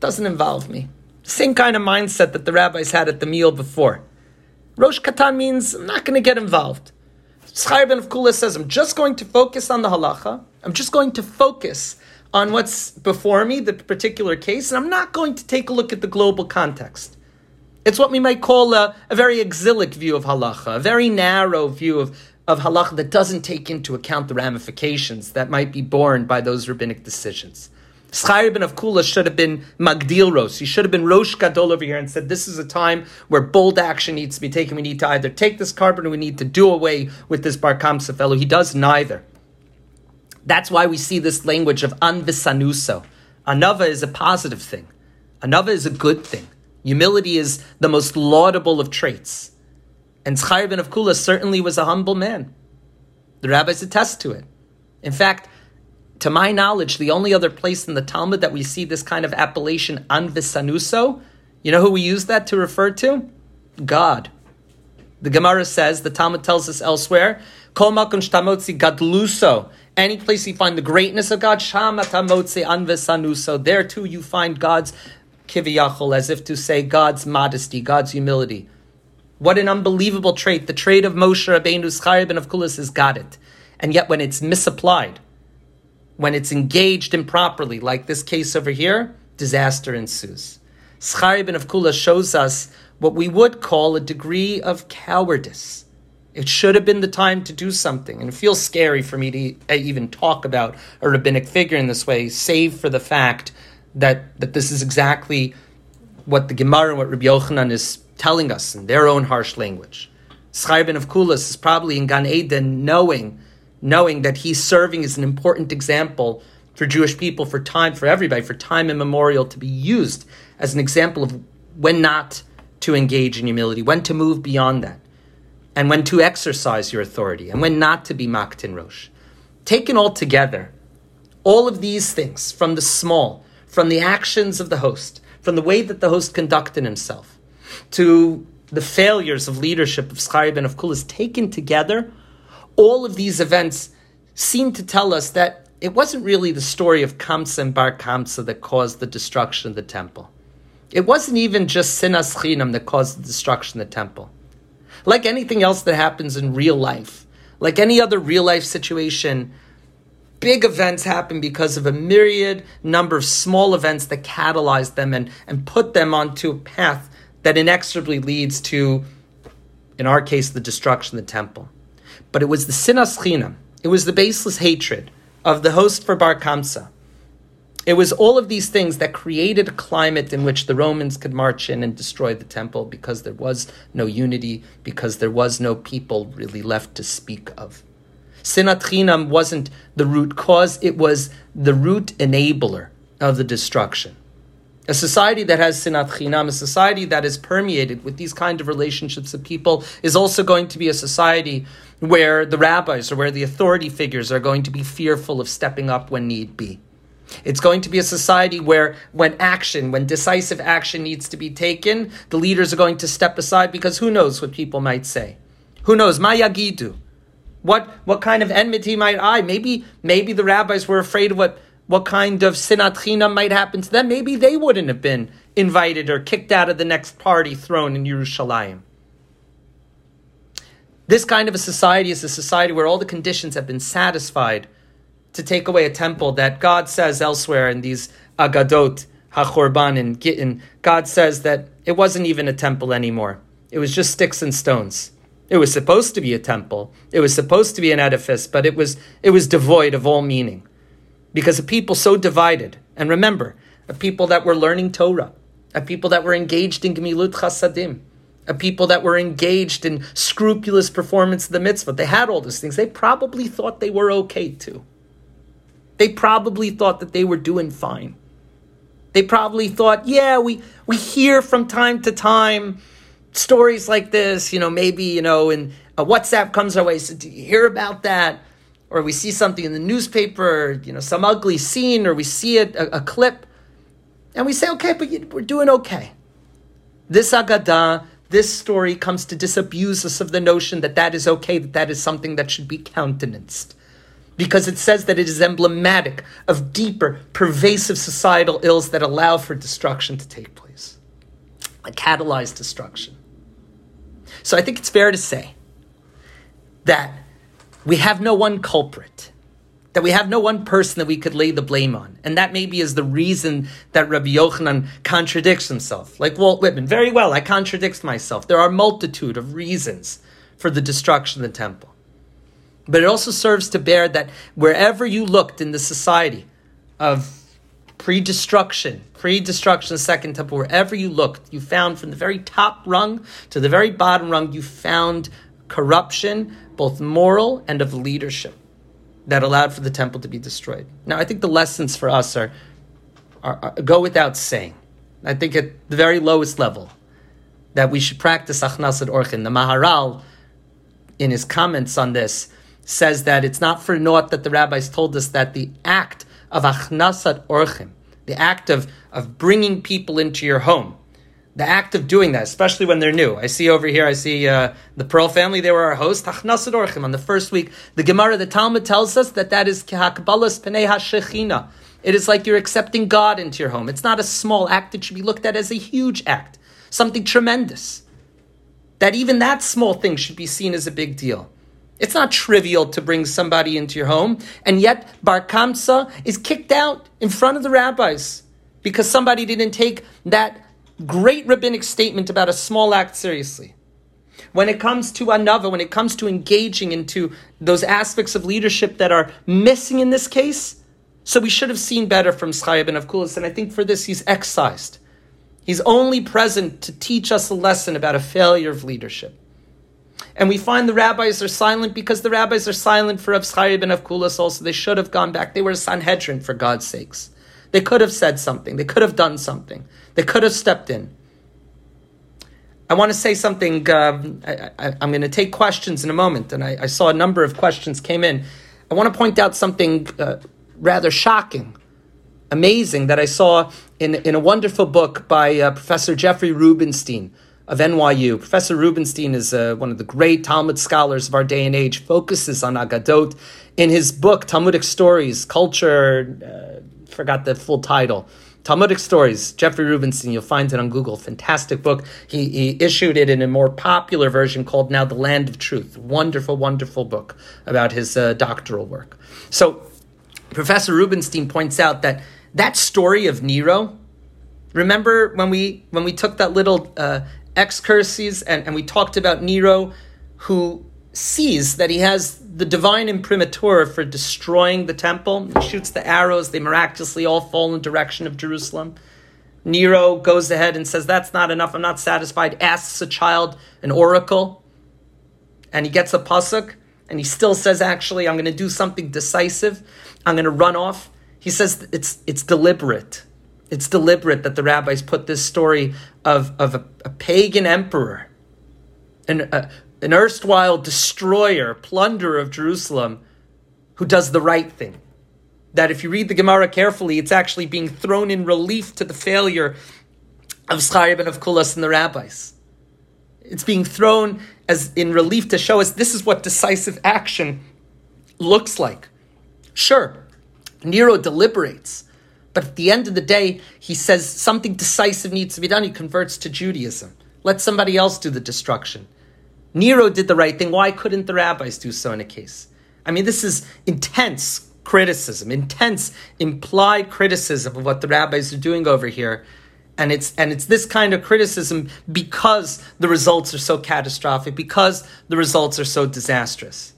Doesn't involve me. Same kind of mindset that the rabbis had at the meal before. Rosh Katan means I'm not going to get involved. Schayr ben Avkulas says, I'm just going to focus on the halacha. I'm just going to focus on what's before me, the particular case, and I'm not going to take a look at the global context. It's what we might call a, a very exilic view of halacha, a very narrow view of, of halacha that doesn't take into account the ramifications that might be borne by those rabbinic decisions. Schayr ben Avkula should have been Magdil Ros. He should have been Rosh Gadol over here and said, This is a time where bold action needs to be taken. We need to either take this korban or we need to do away with this Bar Kamsa fellow. He does neither. That's why we see this language of anvisanuso. Anava is a positive thing, anava is a good thing. Humility is the most laudable of traits. And Zchair ben Avkula certainly was a humble man. The rabbis attest to it. In fact, to my knowledge, the only other place in the Talmud that we see this kind of appellation, anvisanuso, you know who we use that to refer to? God. The Gemara says, the Talmud tells us elsewhere, Kol makon shtamotzi gadluso. Any place you find the greatness of God, shamatamotzi anvisanuso. There too you find God's kiviyachol, as if to say God's modesty, God's humility. What an unbelievable trait. The trait of Moshe Rabbeinu's Chayyim of Kulas has got it. And yet when it's misapplied, when it's engaged improperly, like this case over here, disaster ensues. Schar ibn of Kula shows us what we would call a degree of cowardice. It should have been the time to do something. And it feels scary for me to even talk about a rabbinic figure in this way, save for the fact that, that this is exactly what the Gemara and what Rabbi Yochanan is telling us in their own harsh language. Schar ibn of Kulas is probably in Gan Eden knowing knowing that he's serving as an important example for Jewish people, for time, for everybody, for time immemorial to be used as an example of when not to engage in humility, when to move beyond that, and when to exercise your authority, and when not to be Maktin Rosh. Taken all together, all of these things, from the small, from the actions of the host, from the way that the host conducted himself, to the failures of leadership of Schar ibn of Kulas, taken together, all of these events seem to tell us that it wasn't really the story of Kamsa and Bar Kamsa that caused the destruction of the temple. It wasn't even just Sinas Chinam that caused the destruction of the temple. Like anything else that happens in real life, like any other real life situation, big events happen because of a myriad number of small events that catalyze them and, and put them onto a path that inexorably leads to, in our case, the destruction of the temple but it was the sinas chinam. It was the baseless hatred of the host for Bar Kamsa. It was all of these things that created a climate in which the Romans could march in and destroy the temple because there was no unity, because there was no people really left to speak of. Sinat Chinam wasn't the root cause, it was the root enabler of the destruction. A society that has sinat chinam, a society that is permeated with these kind of relationships of people, is also going to be a society where the rabbis or where the authority figures are going to be fearful of stepping up when need be. It's going to be a society where, when action, when decisive action needs to be taken, the leaders are going to step aside because who knows what people might say? Who knows? Mayagidu. What what kind of enmity might I? Maybe maybe the rabbis were afraid of what what kind of sinat chinam might happen to them. Maybe they wouldn't have been invited or kicked out of the next party thrown in Yerushalayim. This kind of a society is a society where all the conditions have been satisfied to take away a temple that God says elsewhere in these Agadot, HaChorban, and Gittin, God says that it wasn't even a temple anymore. It was just sticks and stones. It was supposed to be a temple. It was supposed to be an edifice, but it was, it was devoid of all meaning. Because a people so divided, and remember, a people that were learning Torah, a people that were engaged in Gemilut Chasadim, a people that were engaged in scrupulous performance of the mitzvah. They had all those things. They probably thought they were okay too. They probably thought that they were doing fine. They probably thought, yeah, we, we hear from time to time stories like this, you know, maybe, you know, and a WhatsApp comes our way, so do you hear about that? Or we see something in the newspaper, you know, some ugly scene, or we see it, a, a clip, and we say, okay, but we're doing okay. This Agadah, this story comes to disabuse us of the notion that that is okay, that that is something that should be countenanced. Because it says that it is emblematic of deeper, pervasive societal ills that allow for destruction to take place, a catalyzed destruction. So I think it's fair to say that we have no one culprit that we have no one person that we could lay the blame on. And that maybe is the reason that Rabbi Yochanan contradicts himself. Like Walt Whitman, very well, I contradict myself. There are a multitude of reasons for the destruction of the temple. But it also serves to bear that wherever you looked in the society of pre-destruction, pre-destruction of the second temple, wherever you looked, you found from the very top rung to the very bottom rung, you found corruption, both moral and of leadership that allowed for the temple to be destroyed. Now, I think the lessons for us are, are, are, go without saying. I think at the very lowest level that we should practice achnasat orchin. The Maharal, in his comments on this, says that it's not for naught that the rabbis told us that the act of achnasat orchim, the act of, of bringing people into your home, the act of doing that, especially when they're new. I see over here, I see uh, the Pearl family, they were our host, Tachnasad Orchim, on the first week. The Gemara, the Talmud tells us that that is Kehakbalas Penei HaShechina. It is like you're accepting God into your home. It's not a small act, it should be looked at as a huge act, something tremendous. that even that small thing should be seen as a big deal. It's not trivial to bring somebody into your home, and yet Bar Kamsa is kicked out in front of the rabbis because somebody didn't take that great rabbinic statement about a small act seriously. When it comes to anava, when it comes to engaging into those aspects of leadership that are missing in this case, so we should have seen better from Schaya ben Avkulis, and I think for this he's excised. He's only present to teach us a lesson about a failure of leadership. And we find the rabbis are silent because the rabbis are silent for Rav Schaya ben Avkulis also. They should have gone back. They were a Sanhedrin, for God's sakes. They could have said something. They could have done something. They could have stepped in. I want to say something. Um, I, am going to take questions in a moment, and I, I, saw a number of questions came in. I want to point out something uh, rather shocking, amazing that I saw in, in a wonderful book by uh, Professor Jeffrey Rubenstein of NYU. Professor Rubenstein is uh, one of the great Talmud scholars of our day and age, focuses on Agadot. In his book, Talmudic Stories, Culture, uh, forgot the full title. Talmudic Stories, Jeffrey Rubenstein, you'll find it on Google. Fantastic book. He, he issued it in a more popular version called Now the Land of Truth. Wonderful, wonderful book about his uh, doctoral work. So, Professor Rubenstein points out that that story of Nero, remember when we when we took that little uh, excursus and, and we talked about Nero, who sees that he has the divine imprimatur for destroying the temple. He shoots the arrows, they miraculously all fall in the direction of Jerusalem. Nero goes ahead and says, That's not enough, I'm not satisfied, asks a child an oracle, and he gets a pasuk, and he still says, Actually, I'm going to do something decisive, I'm going to run off. He says it's, it's deliberate. It's deliberate that the rabbis put this story of, of a, a pagan emperor, an, a, an erstwhile destroyer, plunderer of Jerusalem, who does the right thing. That if you read the Gemara carefully, it's actually being thrown in relief to the failure of Schayab and of Kulas and the rabbis. It's being thrown as in relief to show us this is what decisive action looks like. Sure, Nero deliberates, but at the end of the day, he says something decisive needs to be done. He converts to Judaism. Let somebody else do the destruction. Nero did the right thing. Why couldn't the rabbis do so in a case? I mean, this is intense criticism, intense implied criticism of what the rabbis are doing over here. And it's and it's this kind of criticism because the results are so catastrophic, because the results are so disastrous.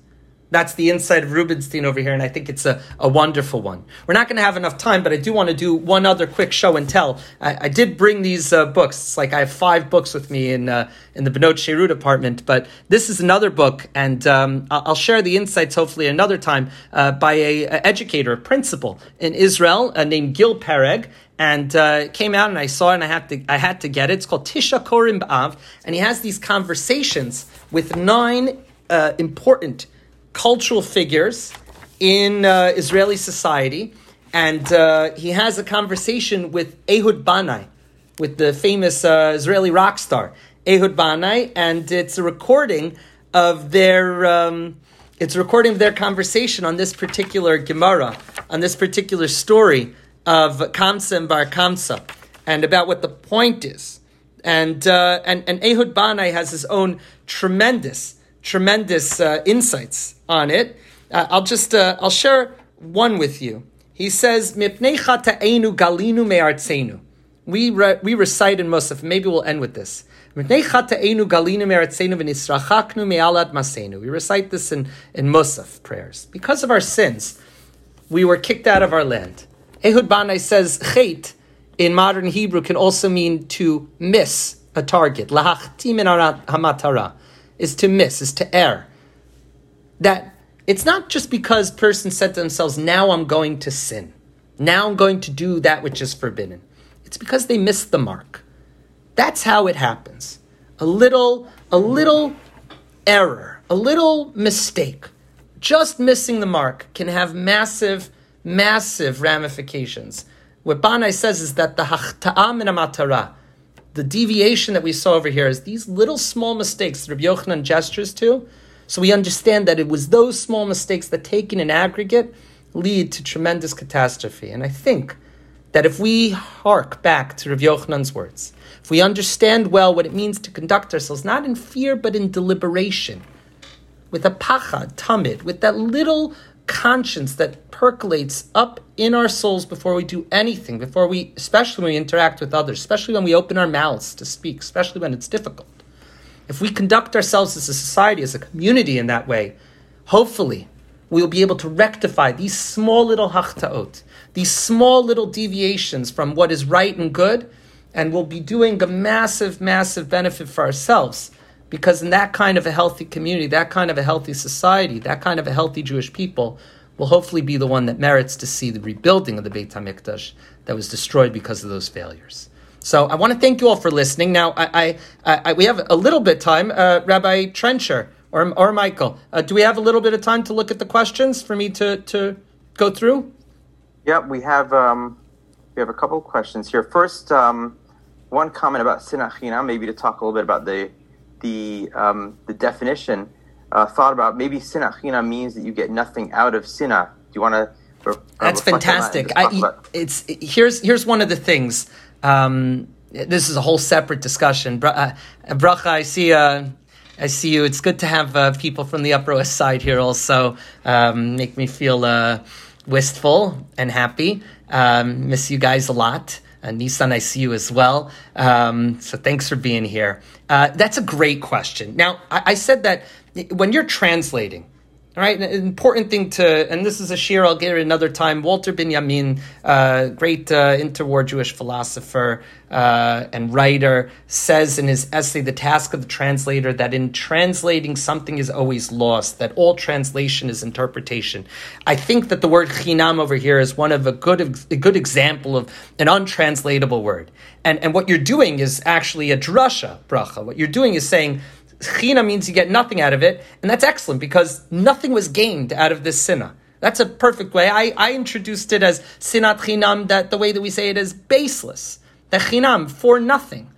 That's the inside of Rubenstein over here, and I think it's a, a wonderful one. We're not going to have enough time, but I do want to do one other quick show and tell. I, I did bring these uh, books. It's like I have five books with me in uh, in the Benot Sheru department, but this is another book, and um, I'll share the insights hopefully another time uh, by a, a, educator, a principal in Israel uh, named Gil Pereg, and uh, came out and I saw it and I had to I had to get it. It's called Tisha Korim B'Av, and he has these conversations with nine uh, important cultural figures in uh, Israeli society, and uh, he has a conversation with Ehud Banai, with the famous uh, Israeli rock star Ehud Banai, and it's a recording of their. Um, it's a recording of their conversation on this particular Gemara, on this particular story of Kamsa and Bar Kamsa, and about what the point is. And, uh, and, and Ehud Banai has his own tremendous tremendous uh, insights on it. Uh, I'll just uh, I'll share one with you. He says, "Mipnei galinu me'artzenu." We re- we recite in Musaf. Maybe we'll end with this. Mipnei galinu me'artzenu v'nisrachaknu. We recite this in in Musaf prayers because of our sins. We were kicked out of our land. Ehud Banai says, "Chait" in modern Hebrew can also mean to miss a target. Hamatara is to miss, is to err. That it's not just because persons said to themselves, now I'm going to sin. Now I'm going to do that which is forbidden. It's because they missed the mark. That's how it happens. A little, a little error, a little mistake, just missing the mark can have massive, massive ramifications. What Banai says is that the hachta'am and amatara, the deviation that we saw over here is these little small mistakes that Rabbi Yochanan gestures to. So we understand that it was those small mistakes that, taken in aggregate, lead to tremendous catastrophe. And I think that if we hark back to Rav Yochanan's words, if we understand well what it means to conduct ourselves, not in fear, but in deliberation, with a pachad, tamid, with that little conscience that percolates up in our souls before we do anything, before we, especially when we interact with others, especially when we open our mouths to speak, especially when it's difficult. If we conduct ourselves as a society, as a community in that way, hopefully we will be able to rectify these small little hachtaot, these small little deviations from what is right and good, and we'll be doing a massive, massive benefit for ourselves because in that kind of a healthy community, that kind of a healthy society, that kind of a healthy Jewish people will hopefully be the one that merits to see the rebuilding of the Beit HaMikdash that was destroyed because of those failures. So I want to thank you all for listening. Now, I, I, I we have a little bit time. Uh, Rabbi Trencher or, or Michael, uh, do we have a little bit of time to look at the questions for me to, to go through? Yeah, we have um, we have a couple of questions here. First, um, one comment about sinachina, maybe to talk a little bit about the the um, the definition, uh, thought about maybe sinachina means that you get nothing out of sina. Do you want to? Re- That's fantastic. That I, it's here's here's one of the things. Um, this is a whole separate discussion. Bra- uh, Bracha, I see. Uh, I see you. It's good to have uh, people from the Upper West Side here. Also, um, make me feel uh, wistful and happy. Um, miss you guys a lot. Uh, Nissan, I see you as well. Um, so thanks for being here. Uh, that's a great question. Now, I, I said that when you're translating, all right, an important thing to, and this is a shir I'll get it another time. Walter Benjamin, uh, great uh, interwar Jewish philosopher uh, and writer, says in his essay, The Task of the Translator, that in translating something is always lost, that all translation is interpretation. I think that the word chinam over here is one of a good, a good example of an untranslatable word. And, and what you're doing is actually a drasha bracha. What you're doing is saying, China means you get nothing out of it, and that's excellent because nothing was gained out of this sinna. That's a perfect way. I, I introduced it as sinat chinam, that the way that we say it is baseless. The chinam, for nothing.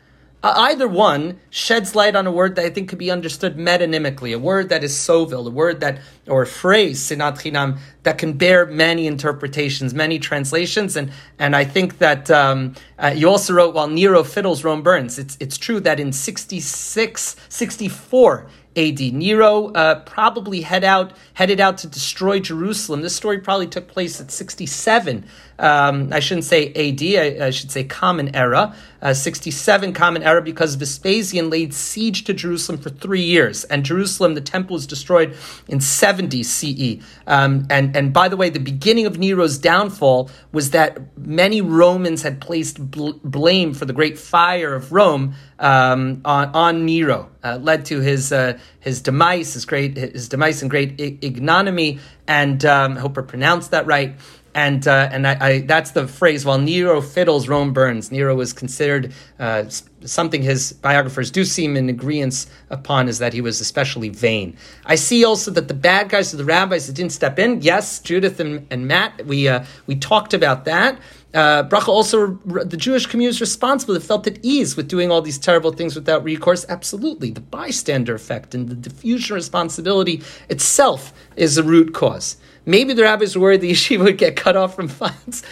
Uh, either one sheds light on a word that I think could be understood metonymically, a word that is sovil, a word that, or a phrase, sinat chinam, that can bear many interpretations, many translations. And, and I think that um, uh, you also wrote, while Nero fiddles, Rome burns. It's, it's true that in 66, 64, AD. Nero uh, probably head out, headed out to destroy Jerusalem. This story probably took place at 67. Um, I shouldn't say AD, I, I, should say Common Era. Uh, 67 Common Era because Vespasian laid siege to Jerusalem for three years. And Jerusalem, the temple was destroyed in 70 CE. Um, and, and by the way, the beginning of Nero's downfall was that many Romans had placed bl- blame for the great fire of Rome um, on, on Nero, uh, led to his uh, his demise, his great his demise and great ignominy. And um, I hope I pronounced that right. And uh, and I, I, that's the phrase. While Nero fiddles, Rome burns. Nero was considered uh, something his biographers do seem in agreement upon is that he was especially vain. I see also that the bad guys are the rabbis that didn't step in. Yes, Judith and, and Matt. We uh, we talked about that. Uh, Bracha also, the Jewish community is responsible. It felt at ease with doing all these terrible things without recourse. Absolutely. The bystander effect and the diffusion responsibility itself is the root cause. Maybe the rabbis were worried the [LAUGHS] yeshiva would get cut off from funds.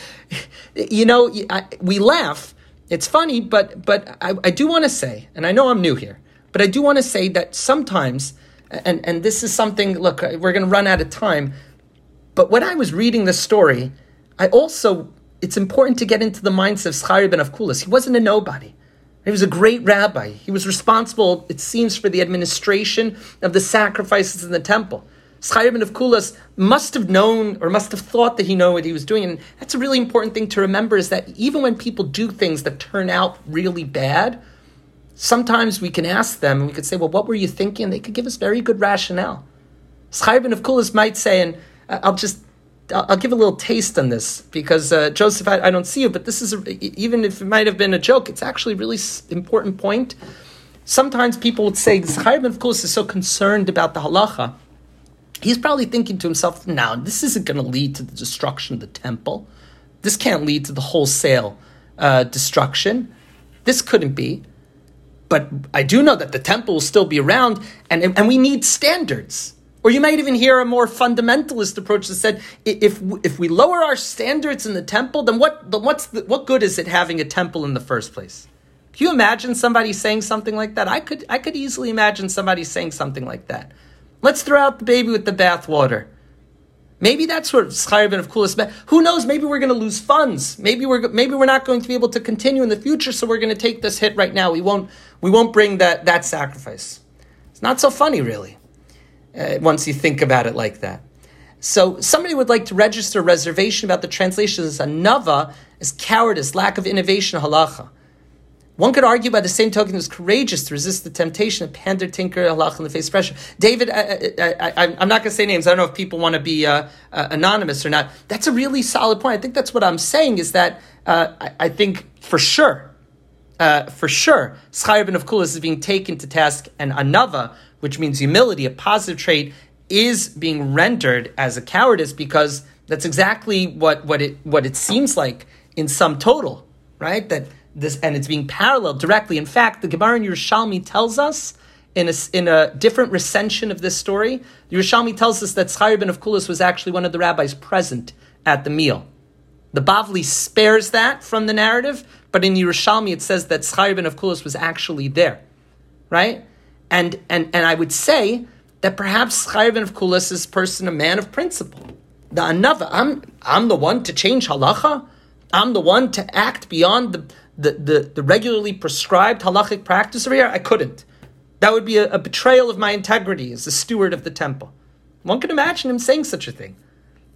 you know, I, we laugh. It's funny, but, but I, I do want to say, and I know I'm new here, but I do want to say that sometimes, and, and this is something, look, we're going to run out of time, but when I was reading the story, I also it's important to get into the mindset of Schari ben Avkulas. He wasn't a nobody. He was a great rabbi. He was responsible, it seems, for the administration of the sacrifices in the temple. Schari of Avkulas must have known or must have thought that he knew what he was doing. And that's a really important thing to remember is that even when people do things that turn out really bad, sometimes we can ask them and we could say, well, what were you thinking? They could give us very good rationale. Schari of Avkulas might say, and I'll just I'll give a little taste on this because uh, Joseph, I, I, don't see you, but this is a, even if it might have been a joke, it's actually a really important point. Sometimes people would say Chaim, of course, is so concerned about the halacha. He's probably thinking to himself, "Now, this isn't going to lead to the destruction of the temple. This can't lead to the wholesale uh, destruction. This couldn't be." But I do know that the temple will still be around, and and we need standards. Or you might even hear a more fundamentalist approach that said, if if we lower our standards in the temple, then what then what's the, what good is it having a temple in the first place? Can you imagine somebody saying something like that? I could I could easily imagine somebody saying something like that. Let's throw out the baby with the bathwater. Maybe that's what Schayr of Kulas. Who knows? Maybe we're going to lose funds. Maybe we're maybe we're not going to be able to continue in the future. So we're going to take this hit right now. We won't we won't bring that that sacrifice. It's not so funny, really uh, once you think about it like that. So somebody would like to register a reservation about the translation as anava as cowardice, lack of innovation, halacha. One could argue by the same token it was courageous to resist the temptation of pander, tinker, halach, in the face of pressure. David, I, am not going to say names. I don't know if people want to be uh, uh, anonymous or not. That's a really solid point. I think that's what I'm saying is that uh, I, I, think for sure, uh, for sure, Schayr ben of Kulas is being taken to task, and anava which means humility, a positive trait, is being rendered as a cowardice because that's exactly what, what it what it seems like in sum total, right? That this and it's being paralleled directly. In fact, the Gemara in Yerushalmi tells us in a, in a different recension of this story, Yerushalmi tells us that Schayr ben of Kulas was actually one of the rabbis present at the meal. The Bavli spares that from the narrative, but in Yerushalmi it says that Schayr ben of Kulas was actually there, right? And, and, and I would say that perhaps Chayvin of Kulas is a person, a man of principle. The Anava, I'm, I'm the one to change halacha. I'm the one to act beyond the, the, the, the regularly prescribed halachic practice over here. I couldn't. That would be a, a betrayal of my integrity as the steward of the temple. One can imagine him saying such a thing.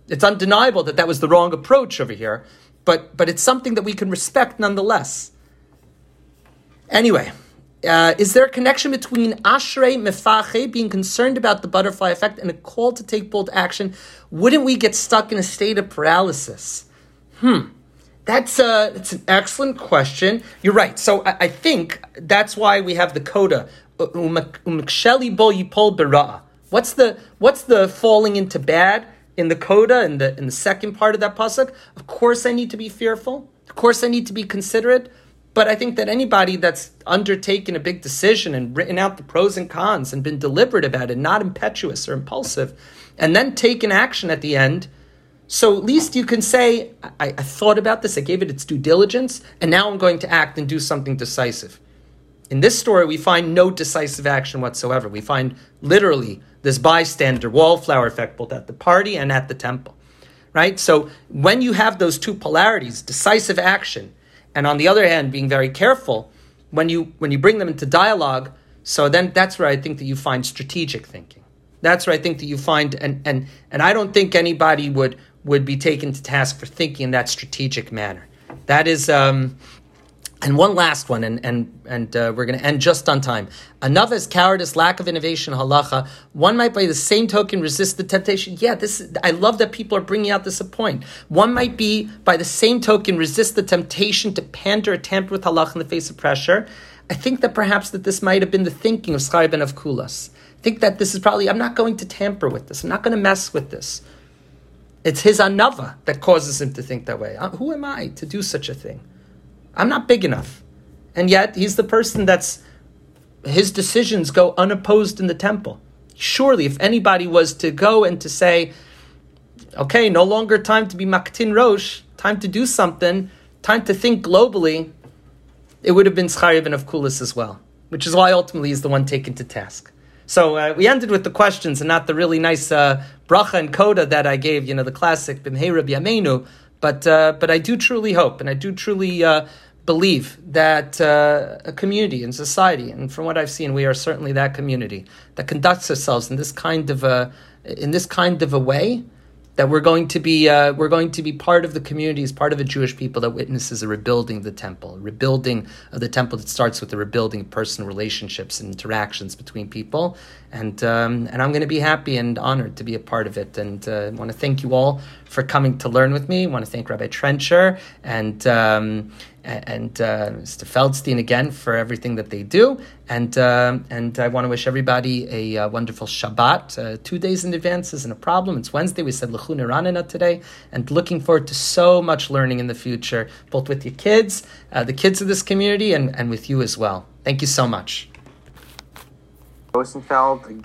It's undeniable that that was the wrong approach over here, but, but it's something that we can respect nonetheless. Anyway, uh, is there a connection between ashrei mefache, being concerned about the butterfly effect, and a call to take bold action? Wouldn't we get stuck in a state of paralysis? Hmm. That's a, uh, that's an excellent question. You're right. So I, I think that's why we have the coda. What's the what's the falling into bad in the coda in the in the second part of that pasuk? Of course, I need to be fearful. Of course, I need to be considerate. But I think that anybody that's undertaken a big decision and written out the pros and cons and been deliberate about it, not impetuous or impulsive, and then taken action at the end, so at least you can say, I, I, thought about this, I gave it its due diligence, and now I'm going to act and do something decisive. In this story, we find no decisive action whatsoever. We find literally this bystander wallflower effect both at the party and at the temple. Right? So when you have those two polarities, decisive action and on the other hand, being very careful when you when you bring them into dialogue. So then that's where I think that you find strategic thinking. That's where I think that you find and and and I don't think anybody would would be taken to task for thinking in that strategic manner. That is um, and one last one, and and and uh, we're going to end just on time. Another is cowardice, lack of innovation, halacha. One might, by the same token, resist the temptation. Yeah, this. I love that people are bringing out this point. One might be, by the same token, resist the temptation to pander or tamper with halacha in the face of pressure. I think that perhaps that this might have been the thinking of Schayr ben of Kulas. I think that this is probably. I'm not going to tamper with this. I'm not going to mess with this. It's his anava that causes him to think that way. Uh, who am I to do such a thing? I'm not big enough. And yet, he's the person that's, his decisions go unopposed in the temple. Surely, if anybody was to go and to say, okay, no longer time to be Maktin Rosh, time to do something, time to think globally, it would have been Schayr of Kulis as well, which is why ultimately he's the one taken to task. So uh, we ended with the questions and not the really nice uh, bracha and coda that I gave, you know, the classic Bimhei Rabbi Yameinu. But, uh, but I do truly hope and I do truly uh, believe that uh, a community and society, and from what I've seen, we are certainly that community that conducts ourselves in this kind of a in this kind of a way that we're going to be uh, we're going to be part of the community as part of a Jewish people that witnesses a rebuilding of the temple, rebuilding of the temple that starts with the rebuilding of personal relationships and interactions between people, and um, and I'm going to be happy and honored to be a part of it, and uh, want to thank you all for coming to learn with me. I want to thank Rabbi Trencher and. Um, and uh, Mr. Feldstein again for everything that they do. And uh, and I want to wish everybody a uh, wonderful Shabbat. Uh, two days in advance isn't a problem. It's Wednesday. We said Lechu Neranena today, and looking forward to so much learning in the future, both with your kids, uh, the kids of this community, and, and with you as well. Thank you so much. Rosenfeld